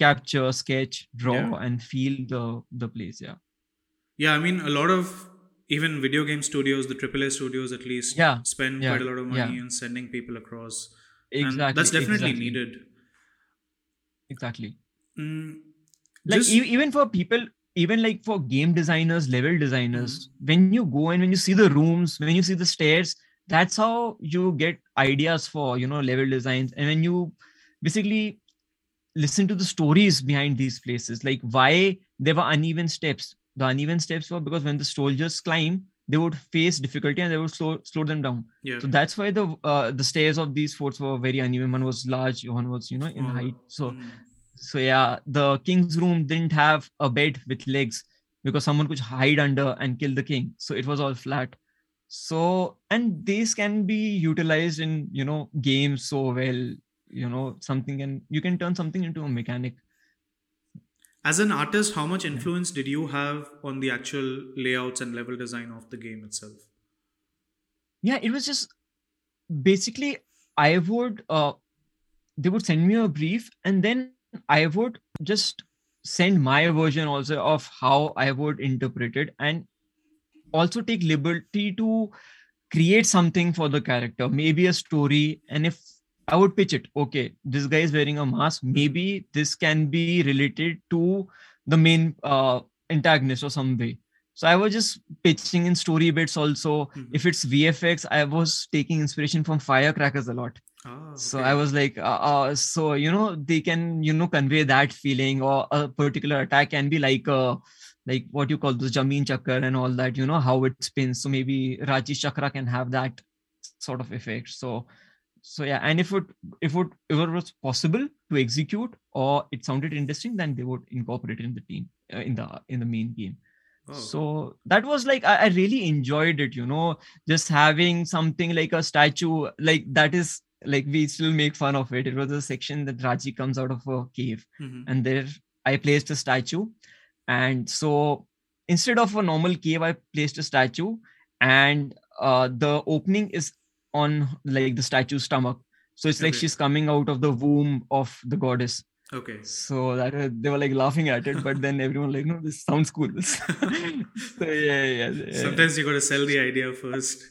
capture sketch draw yeah. and feel the the place yeah. Yeah i mean a lot of even video game studios the aaa studios at least yeah. spend yeah. quite a lot of money in sending people across. Exactly and that's definitely exactly. needed. Exactly. Mm, like just, e- even for people even like for game designers level designers mm-hmm. when you go and when you see the rooms when you see the stairs that's how you get ideas for you know level designs and when you basically listen to the stories behind these places like why there were uneven steps the uneven steps were because when the soldiers climb they would face difficulty and they would slow slow them down yeah. so that's why the uh, the stairs of these forts were very uneven one was large one was you know in oh. height so mm so yeah the king's room didn't have a bed with legs because someone could hide under and kill the king. So it was all flat. So and these can be utilized in you know games so well you know something and you can turn something into a mechanic. As an artist how much influence did you have on the actual layouts and level design of the game itself? Yeah it was just basically i would uh they would send me a brief and then i would just send my version also of how i would interpret it and also take liberty to create something for the character maybe a story. And if i would pitch it okay this guy is wearing a mask maybe this can be related to the main uh, antagonist or some way. So i was just pitching in story bits also. Mm-hmm. if it's vfx i was taking inspiration from firecrackers a lot oh, okay. so i was like uh, uh, so you know they can you know convey that feeling or a particular attack can be like a like what you call the Jameen Chakra and all that, you know, how it spins. So maybe Raji Chakra can have that sort of effect. So so yeah, and if it if it if it was possible to execute or it sounded interesting, then they would incorporate it in the team uh, in the in the main game. Oh. So that was like I, I really enjoyed it, you know, just having something like a statue like that is like we still make fun of it. It was a section that Raji comes out of a cave, mm-hmm. and there I placed a statue, and so instead of a normal cave i placed a statue. And uh, the opening is on like the statue's stomach. So it's okay. like she's coming out of the womb of the goddess. Okay. So that uh, they were like laughing at it but then everyone like no this sounds cool. So yeah, yeah, yeah sometimes you got to sell the idea first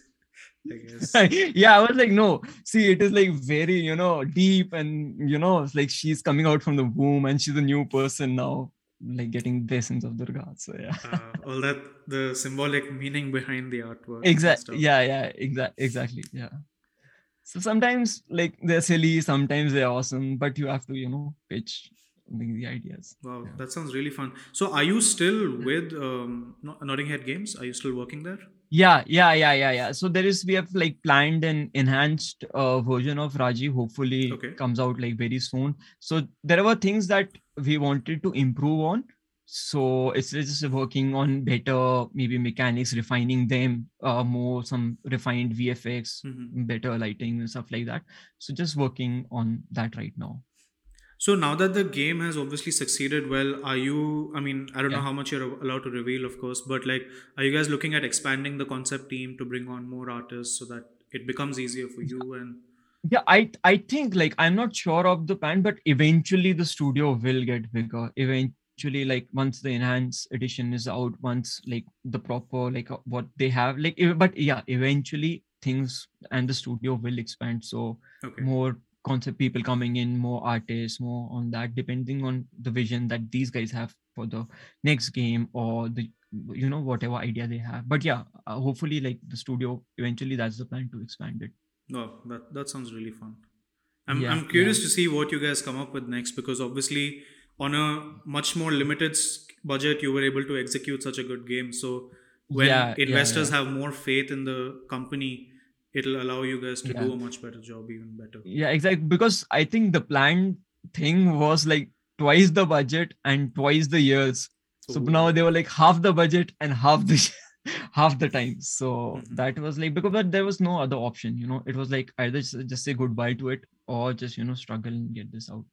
I guess. yeah, I was like, no. See, it is like very, you know, deep, and you know, it's like she's coming out from the womb, and she's a new person now like getting the essence of Durga. So yeah. uh, all that the symbolic meaning behind the artwork. Exactly. Yeah, yeah, exactly, exactly. Yeah. So sometimes like they're silly, sometimes they're awesome, but you have to, you know, pitch the ideas. Wow, yeah. that sounds really fun. So are you still with um, Nodding Head Games? Are you still working there? Yeah yeah yeah yeah yeah. So there is we have like planned an enhanced uh, version of raji. Hopefully okay. comes out like very soon. So there were things that we wanted to improve on. So it's just working on better maybe mechanics refining them uh, more some refined vfx mm-hmm. better lighting and stuff like that. So just working on that right now so now that the game has obviously succeeded well, are you? I mean, I don't yeah. know how much you're allowed to reveal, of course, but like, are you guys looking at expanding the concept team to bring on more artists so that it becomes easier for you and? Yeah, I I think like I'm not sure of the plan, but eventually the studio will get bigger. Eventually, like once the enhanced edition is out, once like the proper like uh, what they have, like but yeah, eventually things and the studio will expand. So okay. more concept people coming in more artists more on that depending on the vision that these guys have for the next game or the you know whatever idea they have. But yeah uh, hopefully like the studio eventually that's the plan to expand it. No that that sounds really fun. I'm, yeah, I'm curious yeah. to see what you guys come up with next because obviously on a much more limited budget you were able to execute such a good game. So when yeah, investors have more faith in the company it'll allow you guys to yeah. do a much better job even better yeah exactly because i think the planned thing was like twice the budget and twice the years so Ooh. now they were like half the budget and half the half the time so mm-hmm. that was like because but there was no other option you know it was like either just, just say goodbye to it or just you know struggle and get this out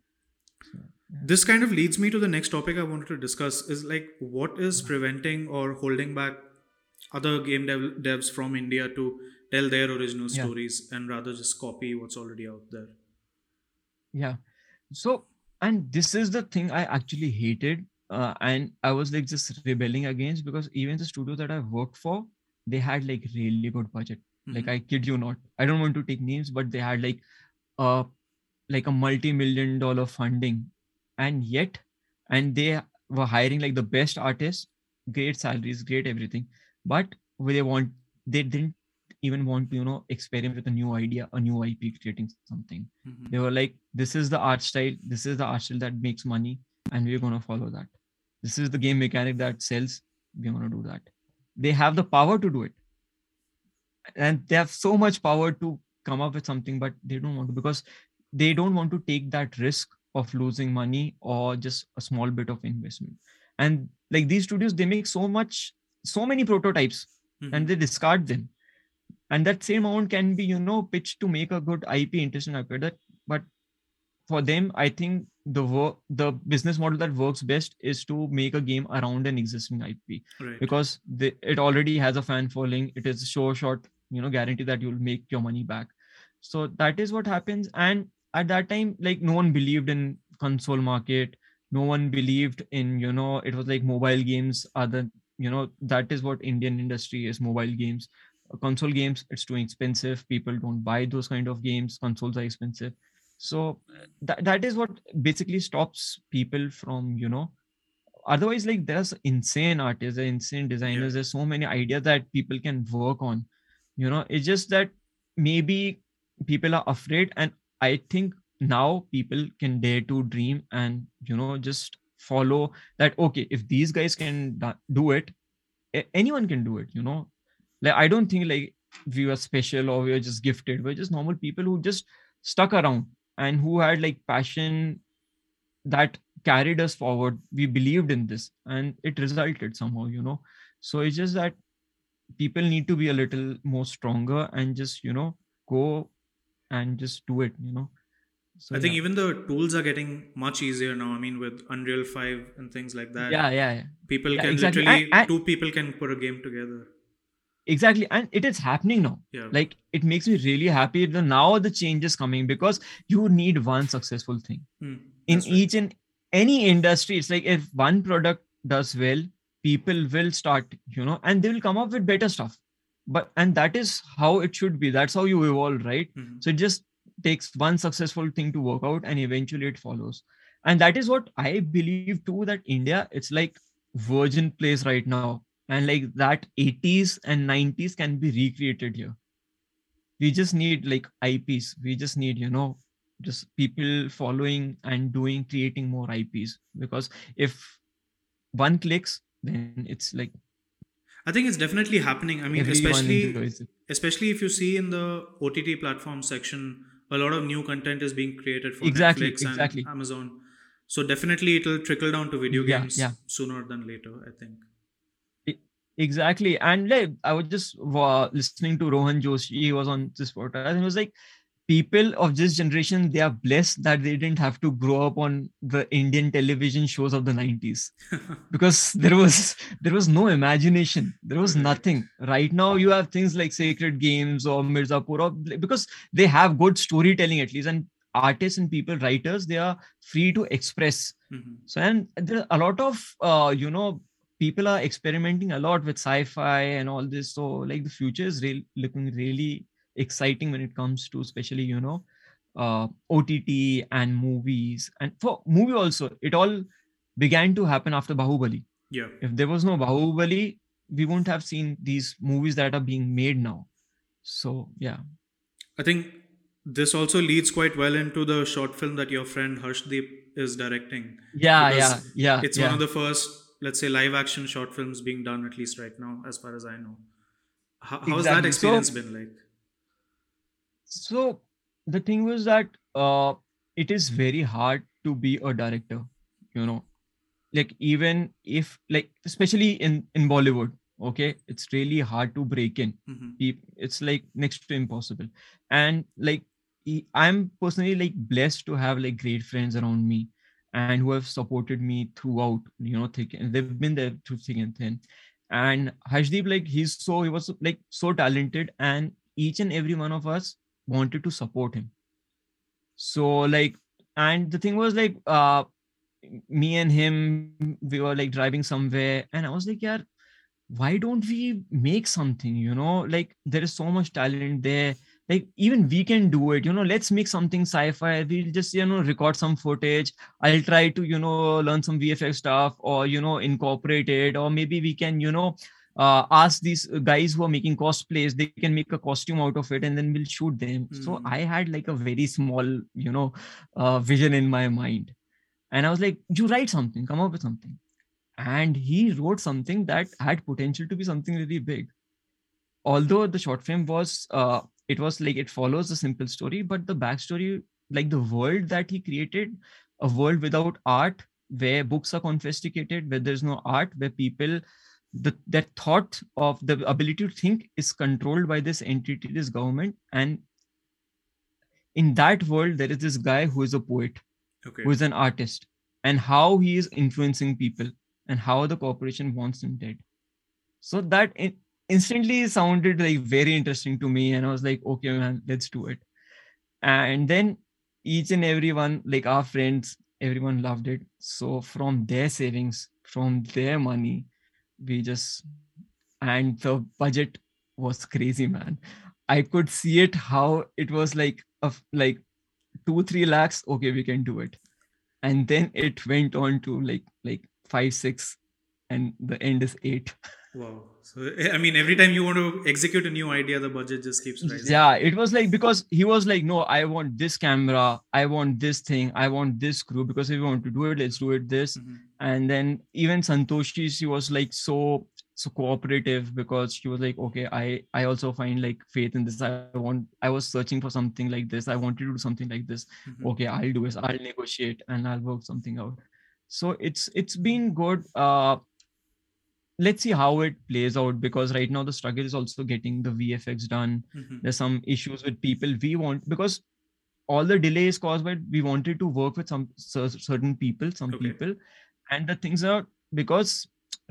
so, yeah. this kind of leads me to the next topic i wanted to discuss is like what is preventing or holding back other game dev- devs from india to tell their original yeah. stories and rather just copy what's already out there. Yeah. So and this is the thing i actually hated uh, and i was like just rebelling against because even the studio that i worked for they had like really good budget. Mm-hmm. like i kid you not. I don't want to take names but they had like uh like a multi-million dollar funding. And yet and they were hiring like the best artists great salaries great everything. But they want they didn't even want to you know experiment with a new idea a new ip creating something. Mm-hmm. they were like this is the art style this is the art style that makes money and we're going to follow that. This is the game mechanic that sells we're going to do that. They have the power to do it. And they have so much power to come up with something but they don't want to because they don't want to take that risk of losing money or just a small bit of investment. And like these studios they make so much so many prototypes mm-hmm. and they discard them and that same amount can be you know pitched to make a good ip interesting ip that but for them i think the work the business model that works best is to make a game around an existing ip right. because they, it already has a fan following. It is a sure shot you know guarantee that you'll make your money back. So that is what happens. And at that time like no one believed in console market. No one believed in you know it was like mobile games other you know that is what indian industry is mobile games console games it's too expensive. People don't buy those kind of games. Consoles are expensive. So that, that is what basically stops people from you know otherwise like there's insane artists insane designers yeah. there's so many ideas that people can work on. You know it's just that maybe people are afraid and i think now people can dare to dream and you know just follow that okay if these guys can do it anyone can do it you know like i don't think like we were special or we were just gifted we're just normal people who just stuck around and who had like passion that carried us forward we believed in this and it resulted somehow you know so it's just that people need to be a little more stronger and just you know go and just do it you know so, I think even the tools are getting much easier now. I mean, with Unreal 5 and things like that. Yeah, yeah. yeah. People yeah, can exactly. literally, and, and, two people can put a game together. Exactly. And it is happening now. Yeah. Like, it makes me really happy that now the change is coming because you need one successful thing. Hmm, In right. each and any industry, it's like if one product does well, people will start, you know, and they will come up with better stuff. But, and that is how it should be. That's how you evolve, right? Mm-hmm. So just takes one successful thing to work out and eventually it follows and that is what i believe too that india it's like virgin place right now and like that 80s and 90s can be recreated here we just need like ips we just need you know just people following and doing creating more ips because if one clicks then it's like i think it's definitely happening i mean especially especially if you see in the ott platform section a lot of new content is being created for exactly, Netflix exactly. and Amazon. So definitely it'll trickle down to video yeah, games yeah. sooner than later, I think. Exactly. And like I was just listening to Rohan Joshi, he was on this podcast, and he was like, people of this generation they are blessed that they didn't have to grow up on the indian television shows of the 90s because there was there was no imagination. There was nothing. Right now you have things like sacred games or mirzapur or because they have good storytelling at least and artists and people writers they are free to express. Mm-hmm. so and there are a lot of uh, you know people are experimenting a lot with sci-fi and all this so like the future is really looking really exciting when it comes to especially you know uh, ott and movies and for movie also. It all began to happen after bahubali. Yeah. If there was no bahubali we wouldn't have seen these movies that are being made now. So yeah. I think this also leads quite well into the short film that your friend harshdeep is directing. Yeah yeah yeah it's yeah. one of the first let's say live action short films being done at least right now as far as i know. How, exactly. how's that experience so, been like? So the thing was that uh, it is very hard to be a director you know. Like even if like especially in in bollywood okay it's really hard to break in. Mm-hmm. it's like next to impossible. And like i'm personally like blessed to have like great friends around me and who have supported me throughout you know thick and they've been there through thick and thin. And Harshdeep, like he's so he was like so talented and each and every one of us wanted to support him. So like and the thing was like uh me and him we were like driving somewhere and i was like yeah why don't we make something you know? Like there is so much talent there like even we can do it you know let's make something sci-fi. We'll just you know record some footage. I'll try to you know learn some vfx stuff or you know incorporate it. Or maybe we can you know uh, ask these guys who are making cosplays they can make a costume out of it and then we'll shoot them. Mm. so i had like a very small you know uh, vision in my mind. And i was like you write something come up with something. And he wrote something that had potential to be something really big. Although the short film was uh, it was like it follows a simple story but the backstory like the world that he created a world without art where books are confiscated where there's no art where people the that thought of the ability to think is controlled by this entity this government and in that world there is this guy who is a poet okay. who is an artist and how he is influencing people and how the corporation wants him dead. So that in, instantly sounded like very interesting to me and i was like okay man let's do it. And then each and everyone like our friends everyone loved it. So from their savings from their money we just and the budget was crazy man. I could see it how it was like of like two three lakhs okay we can do it. And then it went on to like like five six and the end is eight wow. So i mean every time you want to execute a new idea the budget just keeps rising. Yeah it was like because he was like no i want this camera i want this thing i want this crew because if you want to do it let's do it this. Mhm. and then even santoshi she was like so so cooperative because she was like okay i i also find like faith in this. I want i was searching for something like this. I wanted to do something like this. Mhm. okay i'll do this. I'll negotiate and i'll work something out. So it's it's been good. Uh let's see how it plays out because right now the struggle is also getting the vfx done. Mhm. there's some issues with people. We want because all the delay is caused by we wanted to work with some certain people some Okay. people. And the things are because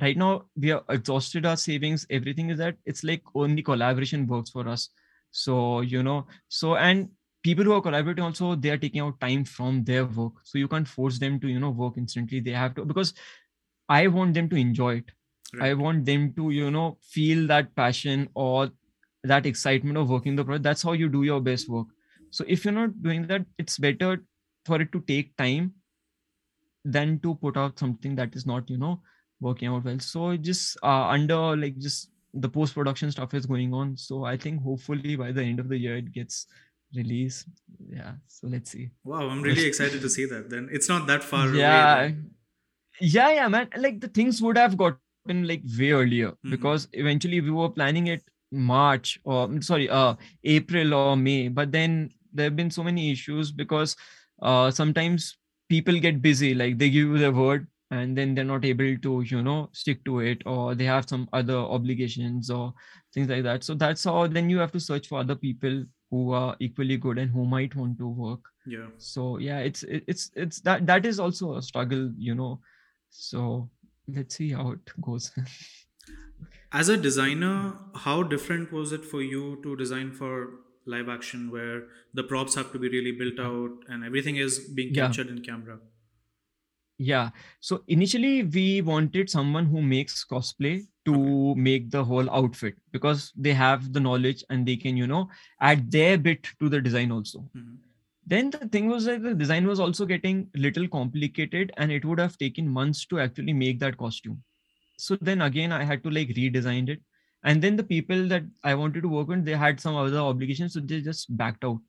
right now we are exhausted our savings everything is that it's like only collaboration works for us. So you know so and people who are collaborating also they are taking out time from their work. So you can't force them to you know work instantly. They have to because i want them to enjoy it I want them to, you know, feel that passion or that excitement of working the project. That's how you do your best work. So if you're not doing that, it's better for it to take time than to put out something that is not, you know, working out well. So just uh, under like just the post production stuff is going on. So I think hopefully by the end of the year it gets released. Yeah. So let's see. wow i'm really excited to see that then it's not that far yeah away yeah yeah man like the things would have gotten like way earlier Mhm. because eventually we were planning it march or mm, sorry uh april or may but then there have been so many issues because uh sometimes people get busy like they give you their word and then they're not able to you know stick to it or they have some other obligations or things like that. So that's how then you have to search for other people who are equally good and who might want to work. Yeah. So yeah it's it's it's that that is also a struggle you know. So let's see how it goes. As a designer how different was it for you to design for live action where the props have to be really built out and everything is being Yeah. captured in camera? Yeah. So initially we wanted someone who makes cosplay to make the whole outfit because they have the knowledge and they can you know add their bit to the design also. Mhm. Then the thing was that the design was also getting little complicated and it would have taken months to actually make that costume. So then again i had to like redesign it. And then the people that i wanted to work on they had some other obligations so they just backed out.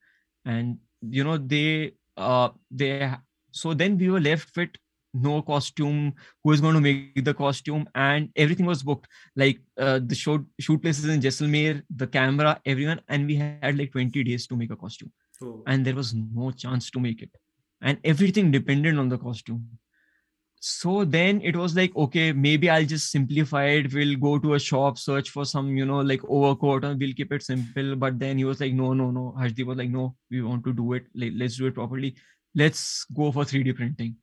And you know they uh they so then we were left with no costume who is going to make the costume and everything was booked. Like uh, the shoot shoot places in Jaisalmer, the camera everyone and we had like 20 days to make a costume oh and there was no chance to make it. And everything depended on the costume. So then it was like okay maybe i'll just simplify it. We'll go to a shop search for some you know like overcoat and we'll keep it simple. But then he was like no no no. Harshdeep was like no we want to do it. Let's do it properly. Let's go for 3d printing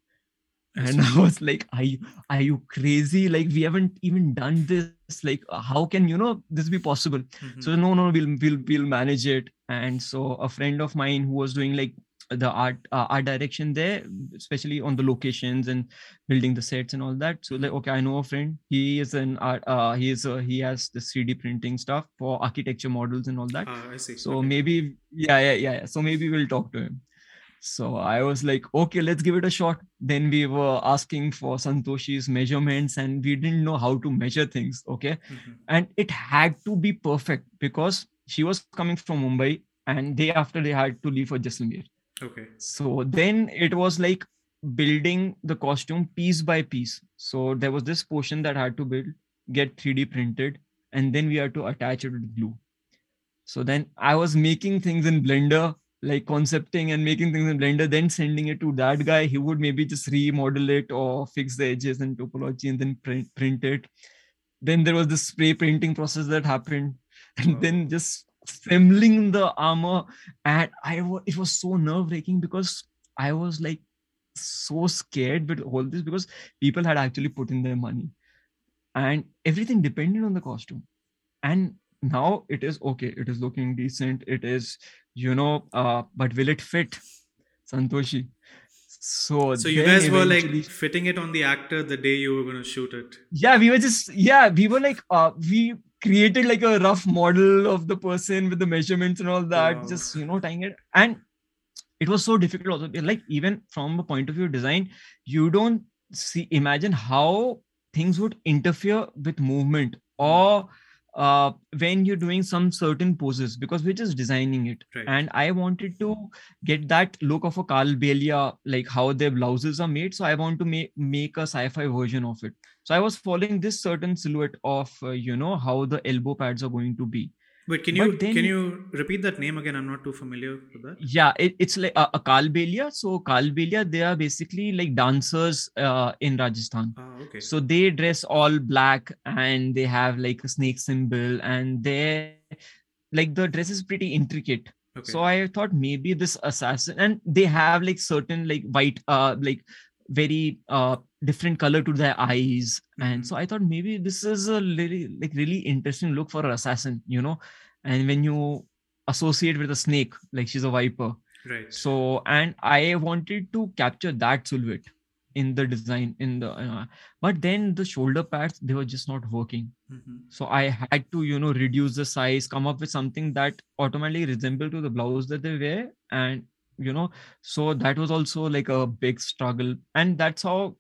and i was like are you, are you crazy? Like we haven't even done this. Like how can you know this be possible? Mhm. so no no we'll we'll we'll manage it. And so a friend of mine who was doing like the art uh, art direction there especially on the locations and building the sets and all that. So like okay i know a friend. He is an art uh he is uh, he has the 3d printing stuff for architecture models and all that. Ah, I see. so Okay. maybe yeah, yeah yeah yeah. So maybe we'll talk to him so i was like okay let's give it a shot then we were asking for santoshi's measurements and we didn't know how to measure things okay Mhm. and it had to be perfect because she was coming from Mumbai and day after they had to leave for Jaisalmer. Okay. So then it was like building the costume piece by piece. So there was this portion that I had to build, get 3D printed, and then we had to attach it with glue. So then I was making things in Blender, like concepting and making things in Blender, then sending it to that guy. He would maybe just remodel it or fix the edges and topology and then print, print it. Then there was the spray printing process that happened. And Wow. then oh. just assembling the armor and i was it was so nerve wracking because i was like so scared with all this because people had actually put in their money and everything depended on the costume and now it is okay. It is looking decent. It is you know uh but will it fit? Santoshi. So so you guys were like fitting it on the actor the day you were going to shoot it. Yeah we were just yeah we were like uh we created like a rough model of the person with the measurements and all that wow. just you know tying it. And it was so difficult also. Like even from a point of view design you don't see imagine how things would interfere with movement or uh, when you're doing some certain poses because we're just designing it. Right. and i wanted to get that look of a Kalbelia like how their blouses are made. So i want to make make a sci-fi version of it. So i was following this certain silhouette of uh, you know how the elbow pads are going to be Wait, can you then, can you repeat that name again? I'm not too familiar with that. Yeah, it, it's like a, a Kalbelia. So Kalbelia, they are basically like dancers uh, in Rajasthan. Ah, okay. So they dress all black and they have like a snake symbol and they like the dress is pretty intricate. Okay. So I thought maybe this assassin and they have like certain like white uh like very uh different color to their eyes. And so i thought maybe this is a really like really interesting look for an assassin you know? And when you associate with a snake like she's a viper. Right. So and i wanted to capture that silhouette in the design in the uh, but then the shoulder pads they were just not working. Mm-hmm. so i had to you know reduce the size come up with something that automatically resemble to the blouse that they wear. And you know so that was also like a big struggle. And that's how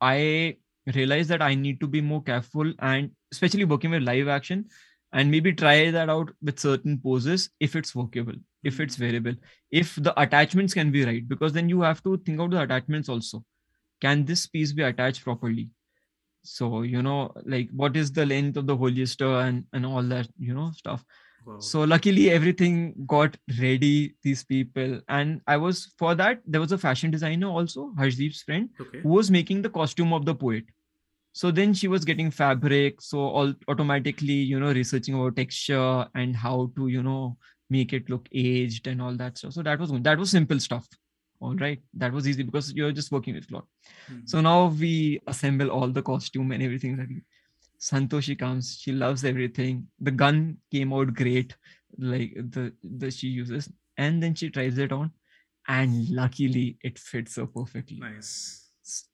I realized that I need to be more careful and especially working with live action and maybe try that out with certain poses if it's workable, if it's hmm. variable, if the attachments can be right, because then you have to think out the attachments also. Can this piece be attached properly? So, you know, like what is the length of the holster and, and all that, you know, stuff. So luckily everything got ready, these people. And I was for that, there was a fashion designer also, Harshdeep's friend, okay. who was making the costume of the poet. So then she was getting fabric. So all automatically, you know, researching about texture and how to, you know, make it look aged and all that stuff. So that was that was simple stuff. All right. That was easy because you're just working with cloth. Mm-hmm. So now we assemble all the costume and everything ready. Santoshi comes. She loves everything. The gun came out great, like the that she uses, and then she tries it on, and luckily it fits so perfectly. Nice.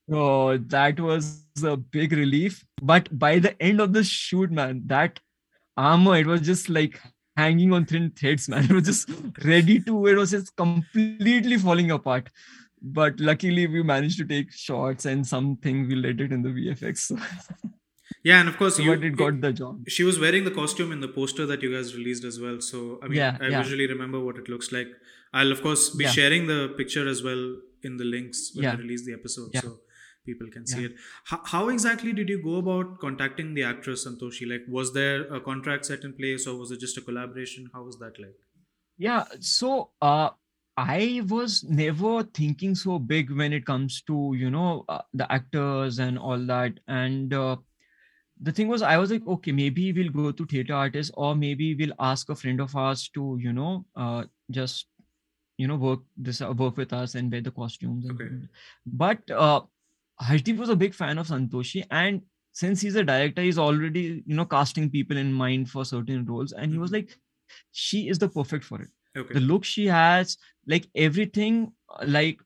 So that was a big relief. But by the end of the shoot, man, that armor it was just like hanging on thin threads, man. It was just ready to. It was just completely falling apart. But luckily, we managed to take shots and something we let it in the VFX. Yeah, and of course, you, it got the job. She was wearing the costume in the poster that you guys released as well. So I mean, yeah, I yeah. visually remember what it looks like. I'll of course be yeah. sharing the picture as well in the links when I release the episode, so people can see it. How, how exactly did you go about contacting the actress Santoshi? Like, was there a contract set in place, or was it just a collaboration? How was that like? Yeah, so uh, I was never thinking so big when it comes to you know uh, the actors and all that, and uh, the thing was i was like okay maybe we'll go to theater artists or maybe we'll ask a friend of ours to you know uh, just you know work this uh, work with us and wear the costumes okay. but uh Harshdeep was a big fan of Santoshi and since he's a director he's already you know casting people in mind for certain roles and he was mm-hmm. like she is the perfect for it okay. the look she has like everything like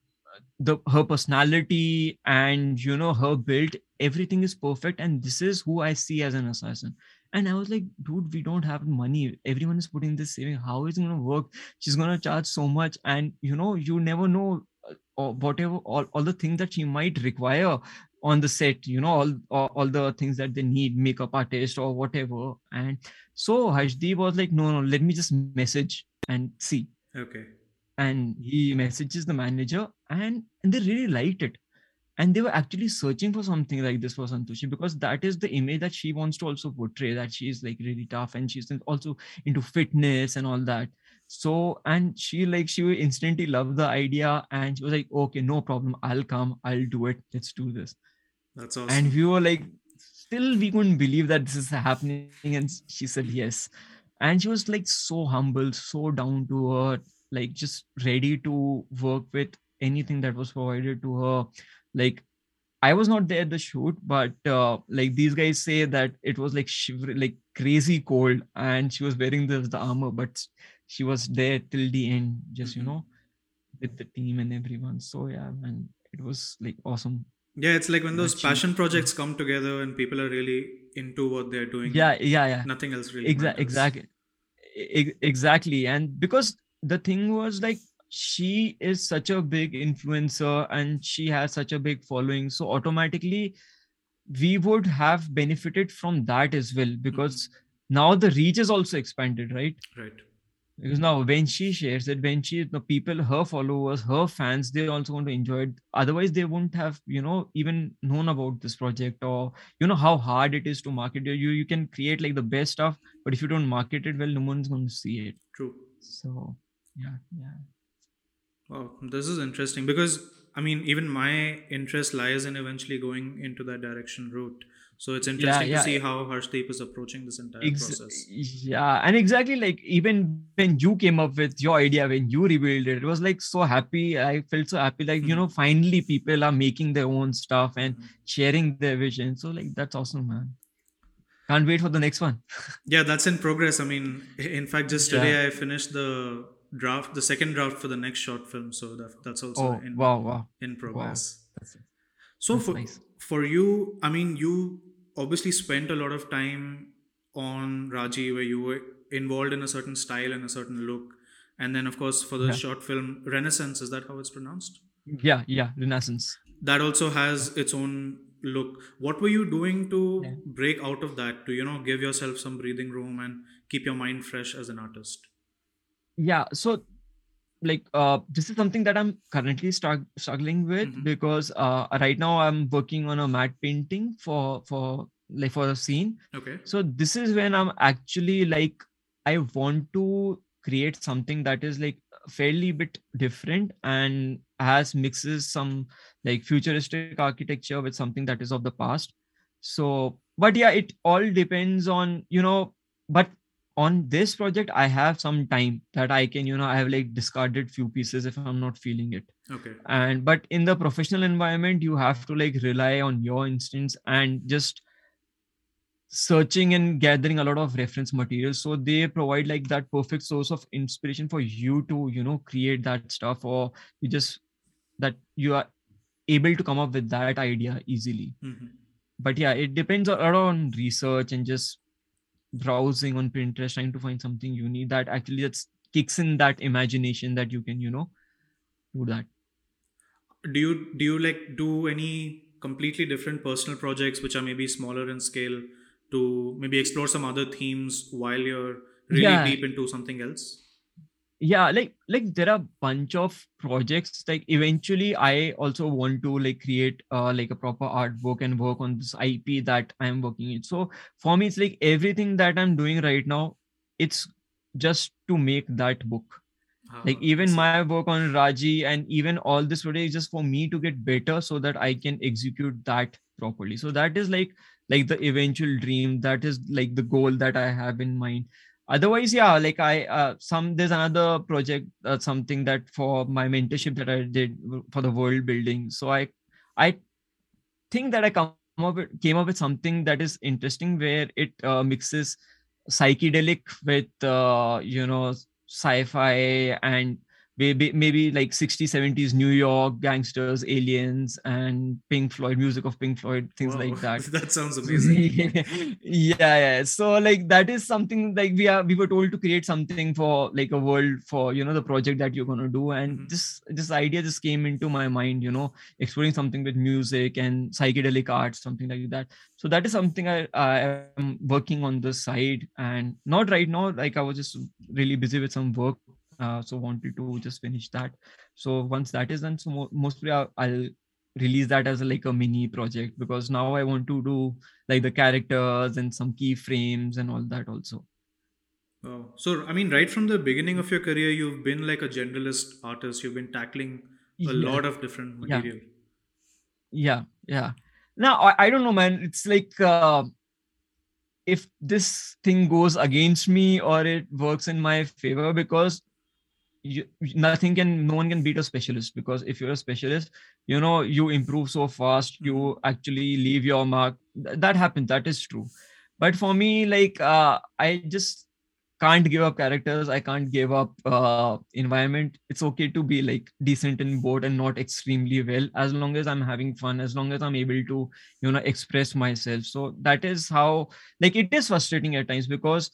the her personality and you know her build everything is perfect and this is who i see as an assassin. And i was like dude we don't have money. Everyone is putting this saving. How is it going to work? She's going to charge so much. And you know you never know uh, or whatever all, all the things that she might require on the set you know all, all, all the things that they need makeup artist or whatever. And so Harshdeep was like no no let me just message and see. Okay. And he messages the manager and, and they really liked it and they were actually searching for something like this for santoshi because that is the image that she wants to also portray that she is like really tough and she's also into fitness and all that. So and she like she instantly loved the idea and she was like okay no problem. I'll come. I'll do it. Let's do this. That's awesome. and we were like still we couldn't believe that this is happening. And she said yes. And she was like so humble so down to earth like just ready to work with anything that was provided to her like i was not there at the shoot but uh, like these guys say that it was like shiver like crazy cold and she was wearing the, the armor but she was there till the end just you Mhm. know with the team and everyone so yeah man it was like awesome Yeah, it's like when those passion projects come together and people are really into what they're doing. yeah yeah yeah Nothing else really. Exactly, exactly exactly and because the thing was like she is such a big influencer and she has such a big following. So automatically we would have benefited from that as well because mm-hmm. now the reach is also expanded right? Right. because now when she shares it when she the people her followers her fans they also want to enjoy it. Otherwise they wouldn't have you know even known about this project or you know how hard it is to market. You you can create like the best stuff but if you don't market it well no one's going to see it. True. so yeah yeah Wow, this is interesting because I mean, even my interest lies in eventually going into that direction route. So it's interesting yeah. to see how Harshdeep is approaching this entire Ex- process. yeah and exactly like even when you came up with your idea when you revealed it it was like so happy i felt so happy like you Mhm. know finally people are making their own stuff and Mhm. sharing their vision so like that's awesome man can't wait for the next one Yeah, that's in progress. I mean, in fact, just Yeah. today I finished the draft, the second draft for the next short film. So that, that's also oh in, wow wow in progress. that's, So that's for nice. for you, I mean, you obviously spent a lot of time on Raji, where you were involved in a certain style and a certain look, and then of course for the Yeah. short film Renascence, is that how it's pronounced? yeah yeah Renascence That also has its own look. What were you doing to Yeah. break out of that? To you know, give yourself some breathing room and keep your mind fresh as an artist. Yeah so like uh this is something that i'm currently start, struggling with Mhm. because uh right now i'm working on a matte painting for for like for a scene Okay. so this is when i'm actually like i want to create something that is like fairly bit different and has mixes some like futuristic architecture with something that is of the past so but yeah it all depends on you know but on this project i have some time that i can you know i have like discarded few pieces if i'm not feeling it Okay. and but in the professional environment you have to like rely on your instincts and just searching and gathering a lot of reference material so they provide like that perfect source of inspiration for you to you know create that stuff or you just that you are able to come up with that idea easily Mhm. but yeah it depends a lot on research and just browsing on pinterest trying to find something unique that actually just kicks in that imagination that you can you know do that do you do you like do any completely different personal projects which are maybe smaller in scale to maybe explore some other themes while you're really Yeah. deep into something else yeah like like there are a bunch of projects like eventually i also want to like create uh, like a proper artwork and work on this ip that i'm working in. So for me it's like everything that i'm doing right now it's just to make that book. Like Ah, even my work on raji and even all this today is just for me to get better so that i can execute that properly. So that is like like the eventual dream. That is like the goal that i have in mind otherwise yeah like i uh, some there's another project uh, something that for my mentorship that i did for the world building. So i i think that i come up with, came up with something that is interesting where it uh, mixes psychedelic with uh, you know sci-fi and maybe maybe like 60s 70s new york gangsters aliens and pink floyd music of pink floyd things Wow. like that that sounds amazing yeah yeah so like that is something like we are we were told to create something for like a world for you know the project that you're going to do and Mhm. this this idea just came into my mind you know exploring something with music and psychedelic arts something like that so that is something i i am working on the side and not right now like i was just really busy with some work uh, so wanted to just finish that so once that is done so mo- mostly I'll, I'll release that as a, like a mini project because now i want to do like the characters and some keyframes and all that also wow. so i mean right from the beginning of your career you've been like a generalist artist you've been tackling a Yeah. lot of different Yeah. material yeah yeah now I, I don't know man it's like uh if this thing goes against me or it works in my favor because you, nothing can no one can beat a specialist because if you're a specialist you know you improve so fast you mm-hmm. actually leave your mark. That happens that is true. But for me like uh, i just can't give up characters. I can't give up uh, environment. It's okay to be like decent in board and not extremely well as long as i'm having fun as long as i'm able to you know express myself. So that is how like it is frustrating at times because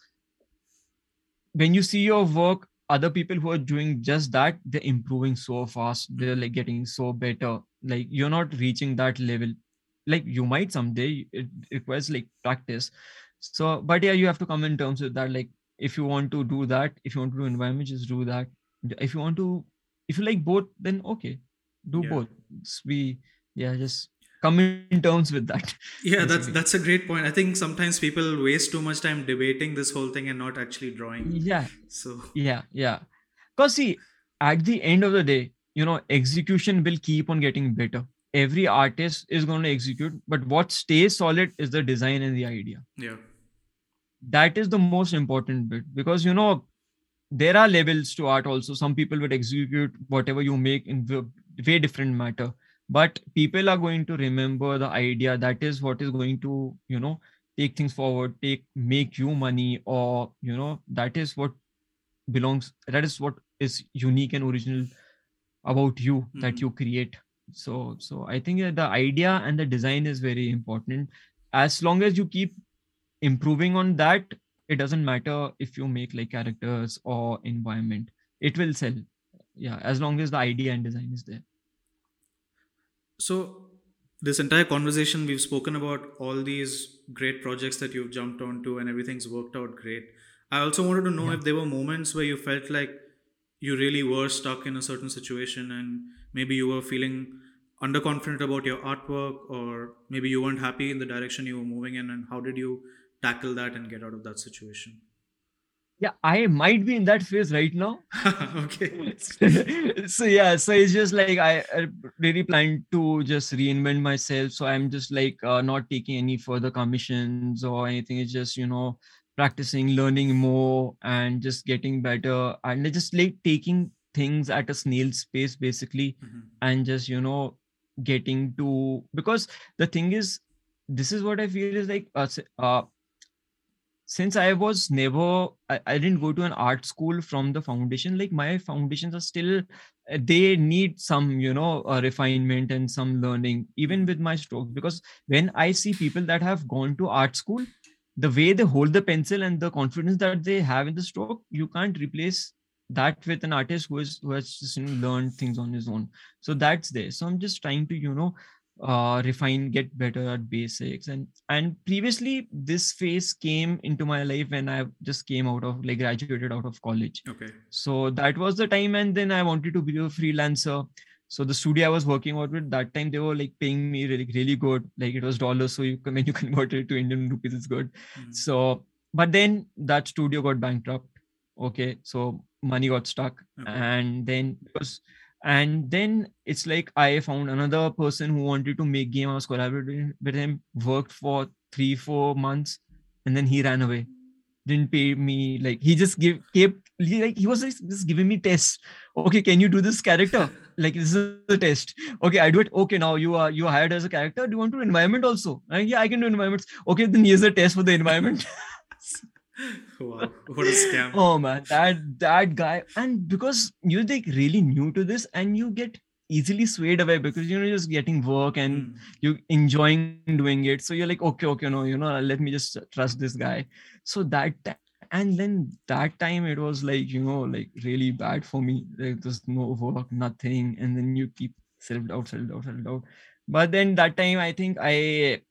when you see your work other people who are doing just that they're improving so fast they're like getting so better. Like you're not reaching that level. Like you might someday it requires like practice. So but yeah you have to come in terms with that like if you want to do that if you want to do environment just do that. If you want to if you like both then okay. Do yeah. both. Just be yeah just come in terms with that. Yeah that's that's a great point. I think sometimes people waste too much time debating this whole thing and not actually drawing. Yeah. So yeah yeah. Because see at the end of the day you know execution will keep on getting better. Every artist is going to execute but what stays solid is the design and the idea. Yeah. That is the most important bit because you know there are levels to art also. Some people would execute whatever you make in way different matter but people are going to remember the idea that is what is going to you know take things forward take make you money or you know that is what belongs that is what is unique and original about you mm-hmm. that you create. So so i think that the idea and the design is very important. As long as you keep improving on that it doesn't matter if you make like characters or environment. It will sell. Yeah as long as the idea and design is there so this entire conversation we've spoken about all these great projects that you've jumped onto and everything's worked out great i also wanted to know yeah. if there were moments where you felt like you really were stuck in a certain situation and maybe you were feeling underconfident about your artwork or maybe you weren't happy in the direction you were moving in and how did you tackle that and get out of that situation? Yeah, I might be in that phase right now. okay. so yeah, so it's just like I, really plan to just reinvent myself. So I'm just like uh, not taking any further commissions or anything. It's just you know practicing, learning more, and just getting better, and just like taking things at a snail's pace basically, mm-hmm. and just you know getting to because the thing is this is what i feel is like uh, uh, since i was never I, I, didn't go to an art school from the foundation like my foundations are still uh, they need some you know uh, refinement and some learning even with my strokes. Because when i see people that have gone to art school the way they hold the pencil and the confidence that they have in the stroke you can't replace that with an artist who is who has just learned things on his own. So that's there. So i'm just trying to you know uh, refine get better at basics. And and previously this phase came into my life when i just came out of like graduated out of college. Okay. So that was the time and then i wanted to be a freelancer. So the studio i was working out with that time they were like paying me really really good. Like it was dollars so you when you convert it to indian rupees it's good. Mm-hmm. so but then that studio got bankrupt. Okay. So money got stuck. Okay. and then because and then it's like i found another person who wanted to make game. I was collaborating with him worked for three four months and then he ran away. Didn't pay me like he just give kept like he was just giving me tests. Okay can you do this character? Like this is the test. Okay i do it. Okay now you are you are hired as a character. Do you want to do environment also? And yeah i can do environments. Okay then here's a test for the environment wow, what a scam! Oh man, that that guy, and because you're like really new to this, and you get easily swayed away because you know you're just getting work and mm. you enjoying doing it. So you're like, okay, okay, no, you know, let me just trust this guy. So that and then that time it was like you know like really bad for me. Like there's no work, nothing, and then you keep self doubt, self doubt, self doubt. But then that time I think I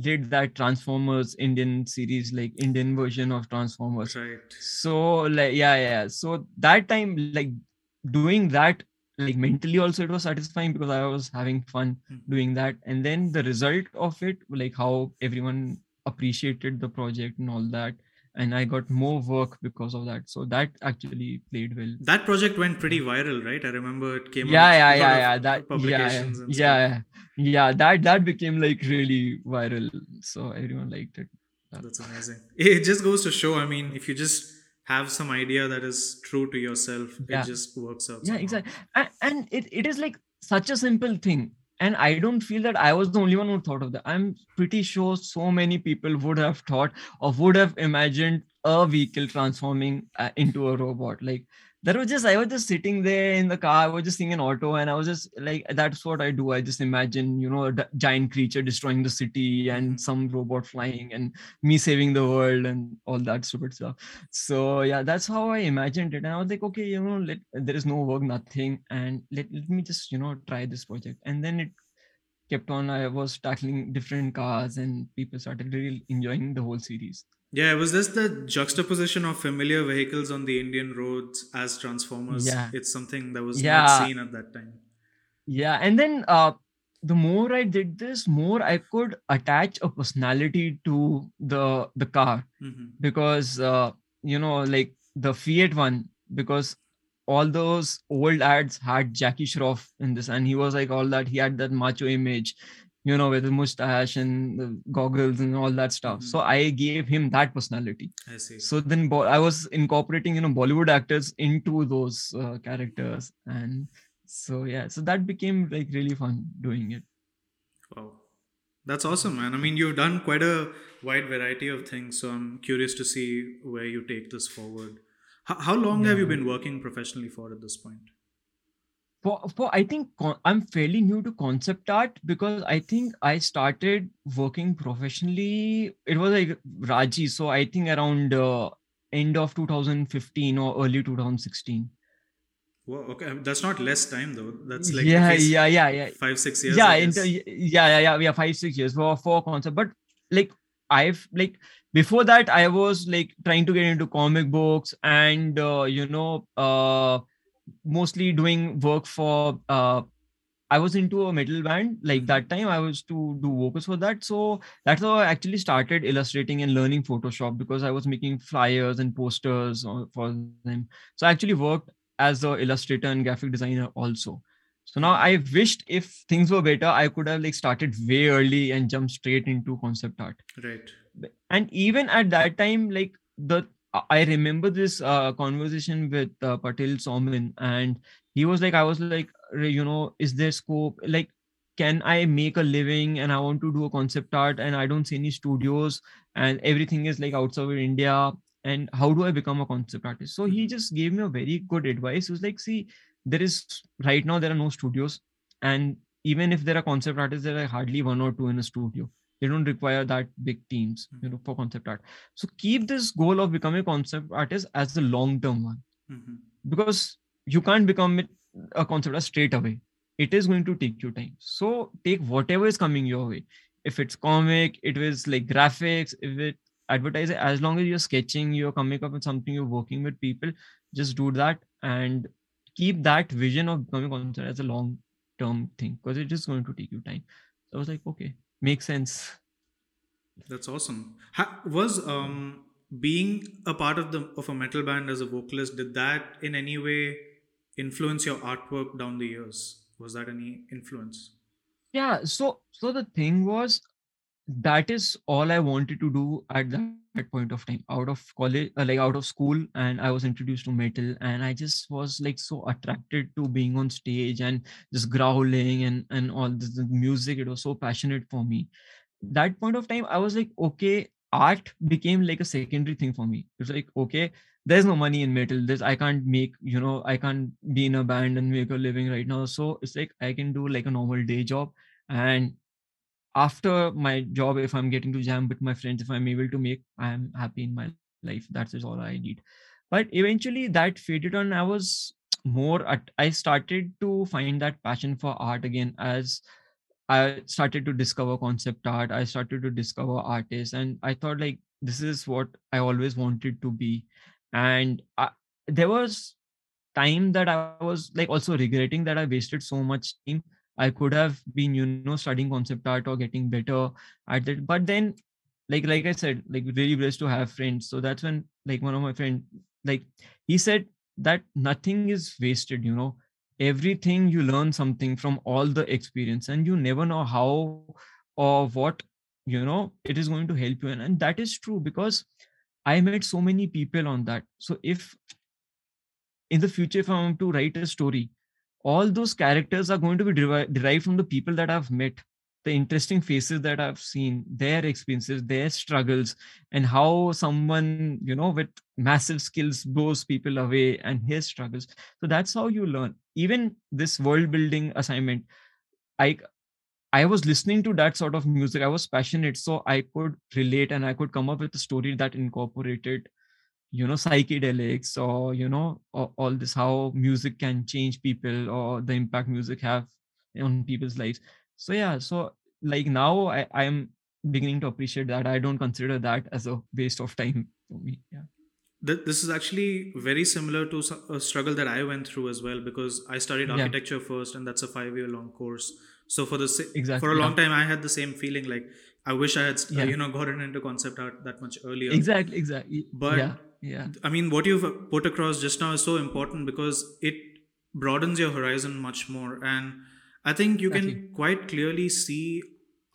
did that Transformers Indian series, like Indian version of Transformers. Right. So like yeah, yeah. So that time, like doing that, like mentally also it was satisfying because I was having fun mm-hmm. doing that. And then the result of it, like how everyone appreciated the project and all that and I got more work because of that. So that actually played well. That project went pretty viral, right? I remember it came. Yeah, yeah, yeah, yeah. That publications yeah, yeah, yeah, yeah. That that became like really viral. So everyone liked it. That's amazing. It just goes to show. I mean, if you just have some idea that is true to yourself, Yeah. it just works out. Yeah, somehow. exactly. And, and it, it is like such a simple thing. And I don't feel that I was the only one who thought of that. I'm pretty sure so many people would have thought or would have imagined a vehicle transforming uh, into a robot. Like that was just, I was just sitting there in the car, I was just seeing an auto, and I was just like, that's what I do. I just imagine, you know, a d- giant creature destroying the city and Mhm. some robot flying and me saving the world and all that stupid stuff so yeah that's how i imagined it and i was like okay you know let, there is no work nothing and let, let me just you know try this project and then it kept on i was tackling different cars and people started really enjoying the whole series Yeah, it was just the juxtaposition of familiar vehicles on the Indian roads as transformers. Yeah. It's something that was Yeah. not seen at that time. yeah and then uh the more i did this more i could attach a personality to the the car hmm because uh, you know like the fiat one because all those old ads had jackie shroff in this and he was like all that he had that macho image you know with the mustache and the goggles and all that stuff Mhm. so i gave him that personality I see. so then bo- i was incorporating you know bollywood actors into those uh, characters and so yeah so that became like really fun doing it Wow. That's awesome, man. I mean, you've done quite a wide variety of things, so I'm curious to see where you take this forward. How, how long have you been working professionally for at this point? For for I think con- I'm fairly new to concept art because I think I started working professionally. It was like Raji, so I think around uh, end of 2015 or early 2016. Well, okay, that's not less time though. That's like yeah, least yeah, yeah, yeah, five, six years. yeah. The- yeah, yeah, yeah, yeah. Five six years for for concept, but like I've like before that I was like trying to get into comic books and uh, you know uh mostly doing work for uh I was into a metal band. Like that time I was to do vocals for that. So that's how I actually started illustrating and learning Photoshop because I was making flyers and posters for them. So I actually worked as a illustrator and graphic designer also. So now I wished if things were better I could have like started way early and jumped straight into concept art. Right. and even at that time like the i remember this uh, conversation with uh, patel Saumin and he was like i was like you know is there scope like can i make a living and i want to do a concept art and i don't see any studios and everything is like outside of india and how do i become a concept artist? So he just gave me a very good advice. He was like see there is right now there are no studios and even if there are concept artists there are hardly one or two in a studio they don't require that big teams you know for concept art. So keep this goal of becoming a concept artist as the long term one. Hmm because you can't become a concept artist straight away. It is going to take you time. So take whatever is coming your way. If it's comic it is like graphics if it advertising as long as you're sketching you're coming up with something you're working with people just do that and keep that vision of becoming a concept as a long term thing because it is going to take you time. So i was like okay makes sense That's awesome. Ha- was um being a part of the of a metal band as a vocalist did that in any way influence your artwork down the years? Was that any influence? yeah so so the thing was that is all i wanted to do at that, that point of time out of college uh, like out of school and i was introduced to metal and i just was like so attracted to being on stage and just growling and and all this the music it was so passionate for me. That point of time i was like okay art became like a secondary thing for me. It's like okay there's no money in metal this i can't make you know i can't be in a band and make a living right now. So it's like i can do like a normal day job and after my job if i'm getting to jam with my friends if i'm able to make i'm happy in my life that is all i need but eventually that faded on i was more at, i started to find that passion for art again as I started to discover concept art. I started to discover artists, and I thought like this is what I always wanted to be. And I, there was time that I was like also regretting that I wasted so much time. I could have been, you know, studying concept art or getting better at it. But then, like like I said, like really blessed to have friends. So that's when like one of my friend, like he said that nothing is wasted, you know everything you learn something from all the experience and you never know how or what you know it is going to help you and, and that is true because i met so many people on that so if in the future if I want to write a story all those characters are going to be derived from the people that i've met the interesting faces that i've seen their experiences their struggles and how someone you know with massive skills blows people away and his struggles. So that's how you learn. Even this world building assignment i i was listening to that sort of music. I was passionate. So i could relate and i could come up with a story that incorporated you know psychedelics or you know all this how music can change people or the impact music have on people's lives. So yeah so like now i i am beginning to appreciate that. I don't consider that as a waste of time for me yeah. This is actually very similar to a struggle that i went through as well because i studied architecture yeah. first and that's a 5 year long course. So for the exactly, for a long yeah. time i had the same feeling like i wish i had yeah. you know gotten into concept art that much earlier. Exactly exactly. But yeah i mean what you've put across just now is so important because it broadens your horizon much more and I think you exactly. can quite clearly see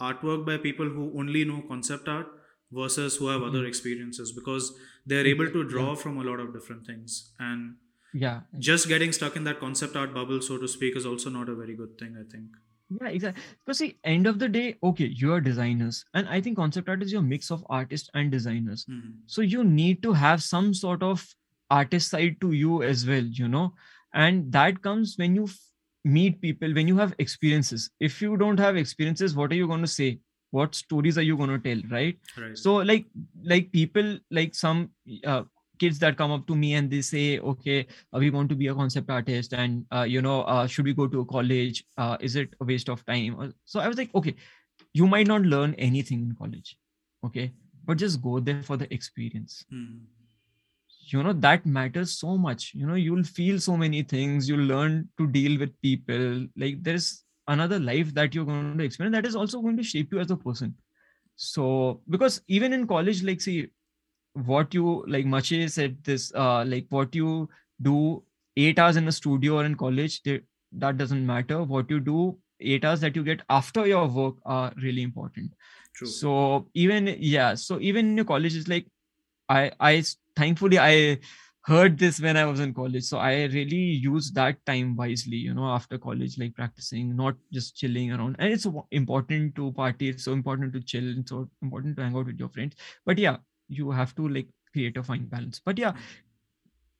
artwork by people who only know concept art versus who have mm-hmm. other experiences because they're able to draw yeah. from a lot of different things and yeah just getting stuck in that concept art bubble so to speak is also not a very good thing i think yeah exactly. Because see end of the day okay you are designers and i think concept art is your mix of artists and designers. Mm-hmm. so you need to have some sort of artist side to you as well you know? And that comes when you meet people when you have experiences. If you don't have experiences what are you going to say? What stories are you going to tell right, right. so like like people like some uh, kids that come up to me and they say okay uh, we want to be a concept artist and uh, you know uh, should we go to a college? Uh, is it a waste of time? So i was like okay you might not learn anything in college okay? But just go there for the experience. Hmm. You know that matters so much. You know you'll feel so many things. You'll learn to deal with people. Like there's another life that you're going to experience that is also going to shape you as a person. So because even in college like see what you like Maciej said this uh like what you do eight hours in a studio or in college they, that doesn't matter. What you do eight hours that you get after your work are really important. True. so even yeah so even in your college is like i i thankfully i heard this when i was in college. So i really used that time wisely you know after college like practicing not just chilling around. And it's important to party it's so important to chill it's so important to hang out with your friends. But yeah you have to like create a fine balance. But yeah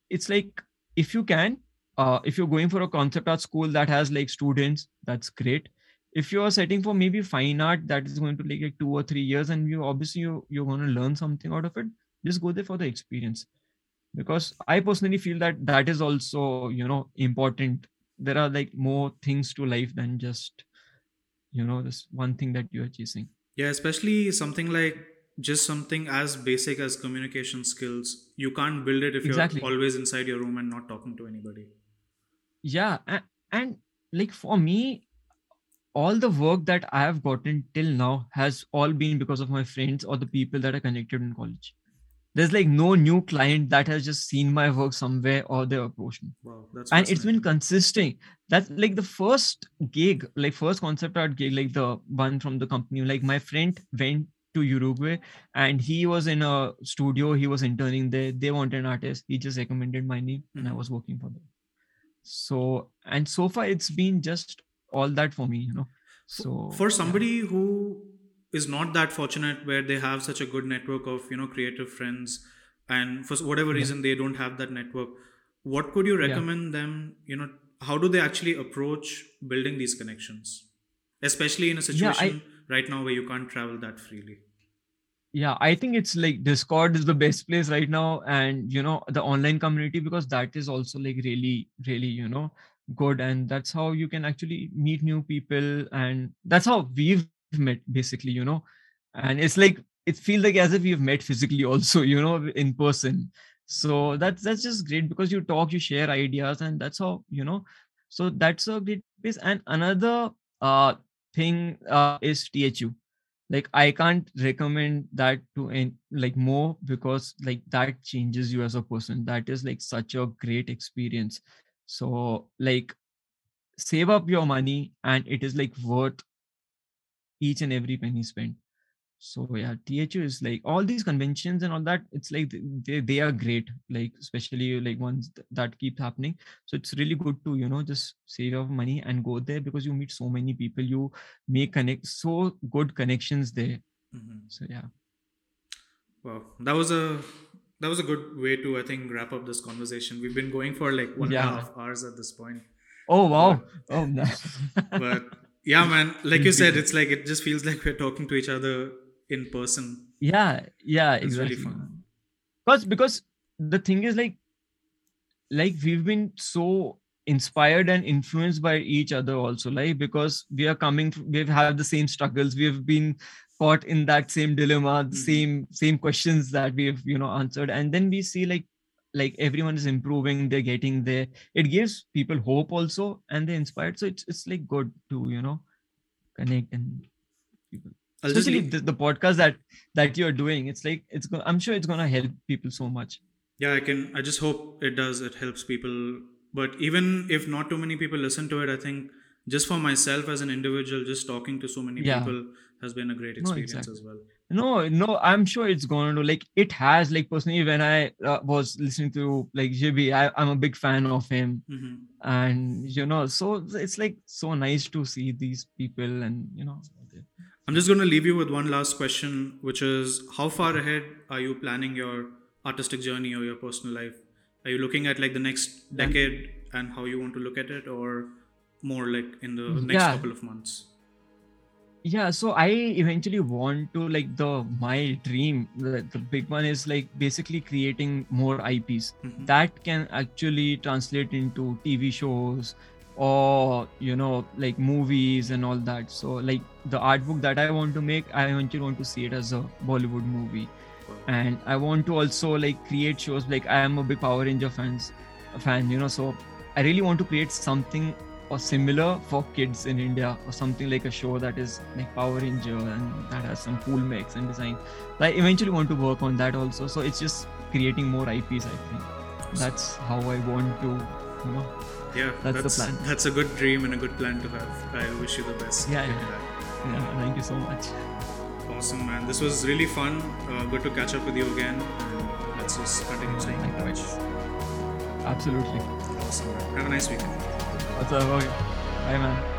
it's like if you can uh, if you're going for a concept art school that has like students that's great. If you are setting for maybe fine art that is going to take like two or three years and you obviously you, you're going to learn something out of it just go there for the experience. Because i personally feel that that is also you know important. There are like more things to life than just you know this one thing that you are chasing. Yeah especially something like just something as basic as communication skills you can't build it if exactly. you're always inside your room and not talking to anybody yeah and, and like for me all the work that i have gotten till now has all been because of my friends or the people that are connected in college there's like no new client that has just seen my work somewhere or they approached me. Wow, that's and it's been consistent. That's like the first gig, like first concept art gig, like the one from the company. Like my friend went to Uruguay and he was in a studio. He was interning there. They wanted an artist. He just recommended my name and I mm-hmm. was working for them. So and so far it's been just all that for me, you know. So for somebody yeah. who is not that fortunate where they have such a good network of you know creative friends and for whatever reason they don't have that network what could you recommend yeah. them you know how do they actually approach building these connections especially in a situation yeah, I, right now where you can't travel that freely yeah i think it's like discord is the best place right now and you know the online community because that is also like really really you know good and that's how you can actually meet new people and that's how we've met basically you know. And it's like it feels like as if we've met physically also you know in person. So that's that's just great because you talk you share ideas and that's how you know. So that's a great place. And another uh thing uh, is THU like i can't recommend that to any, like more because like that changes you as a person. That is like such a great experience. So like save up your money and it is like worth each and every penny spent so yeah THU is like all these conventions and all that it's like they, they are great like especially like ones that keep happening. So it's really good to you know just save your money and go there because you meet so many people you make connect so good connections there. Mm-hmm. so yeah. Wow that was a that was a good way to i think wrap up this conversation. We've been going for like one yeah. and a half hours at this point. Oh wow. But, oh no. but yeah man like you. said it's like it just feels like we're talking to each other in person. Yeah, yeah, it's exactly. really fun. Because because the thing is like like we've been so inspired and influenced by each other also like because we are coming we've had the same struggles we've been caught in that same dilemma the mm-hmm. same same questions that we've you know answered and then we see like like everyone is improving they're getting there it gives people hope also and they're inspired so it's it's like good to you know connect and especially the, the, podcast that that you're doing. It's like it's i'm sure it's gonna help people so much. Yeah i can i just hope it does it helps people. But even if not too many people listen to it i think just for myself as an individual just talking to so many yeah. people has been a great experience no, exactly. as well. No no i'm sure it's going to like it has like personally when i uh, was listening to like jb I, i'm a big fan of him. Mm-hmm. and you know so it's like so nice to see these people and you know I'm just going to leave you with one last question, which is how far ahead are you planning your artistic journey or your personal life? Are you looking at like the next decade and how you want to look at it, or more like in the next yeah. couple of months? Yeah, so I eventually want to like the my dream, the, the big one is like basically creating more IPs mm-hmm. that can actually translate into TV shows, or you know like movies and all that. So like the art book that i want to make i eventually want to see it as a bollywood movie. And i want to also like create shows like i am a big power ranger fans fan you know so i really want to create something or similar for kids in india or something like a show that is like power ranger and that has some cool mix and design. I eventually want to work on that also. So it's just creating more ips i think. That's how i want to you know yeah that's, that's, the plan. that's a good dream and a good plan to have. I wish you the best. Yeah yeah, yeah. Thank you so much. Awesome man. This was really fun. Uh, good to catch up with you again. Let's just continue staying in touch absolutely. Awesome man. have a nice weekend. What's up okay. bye man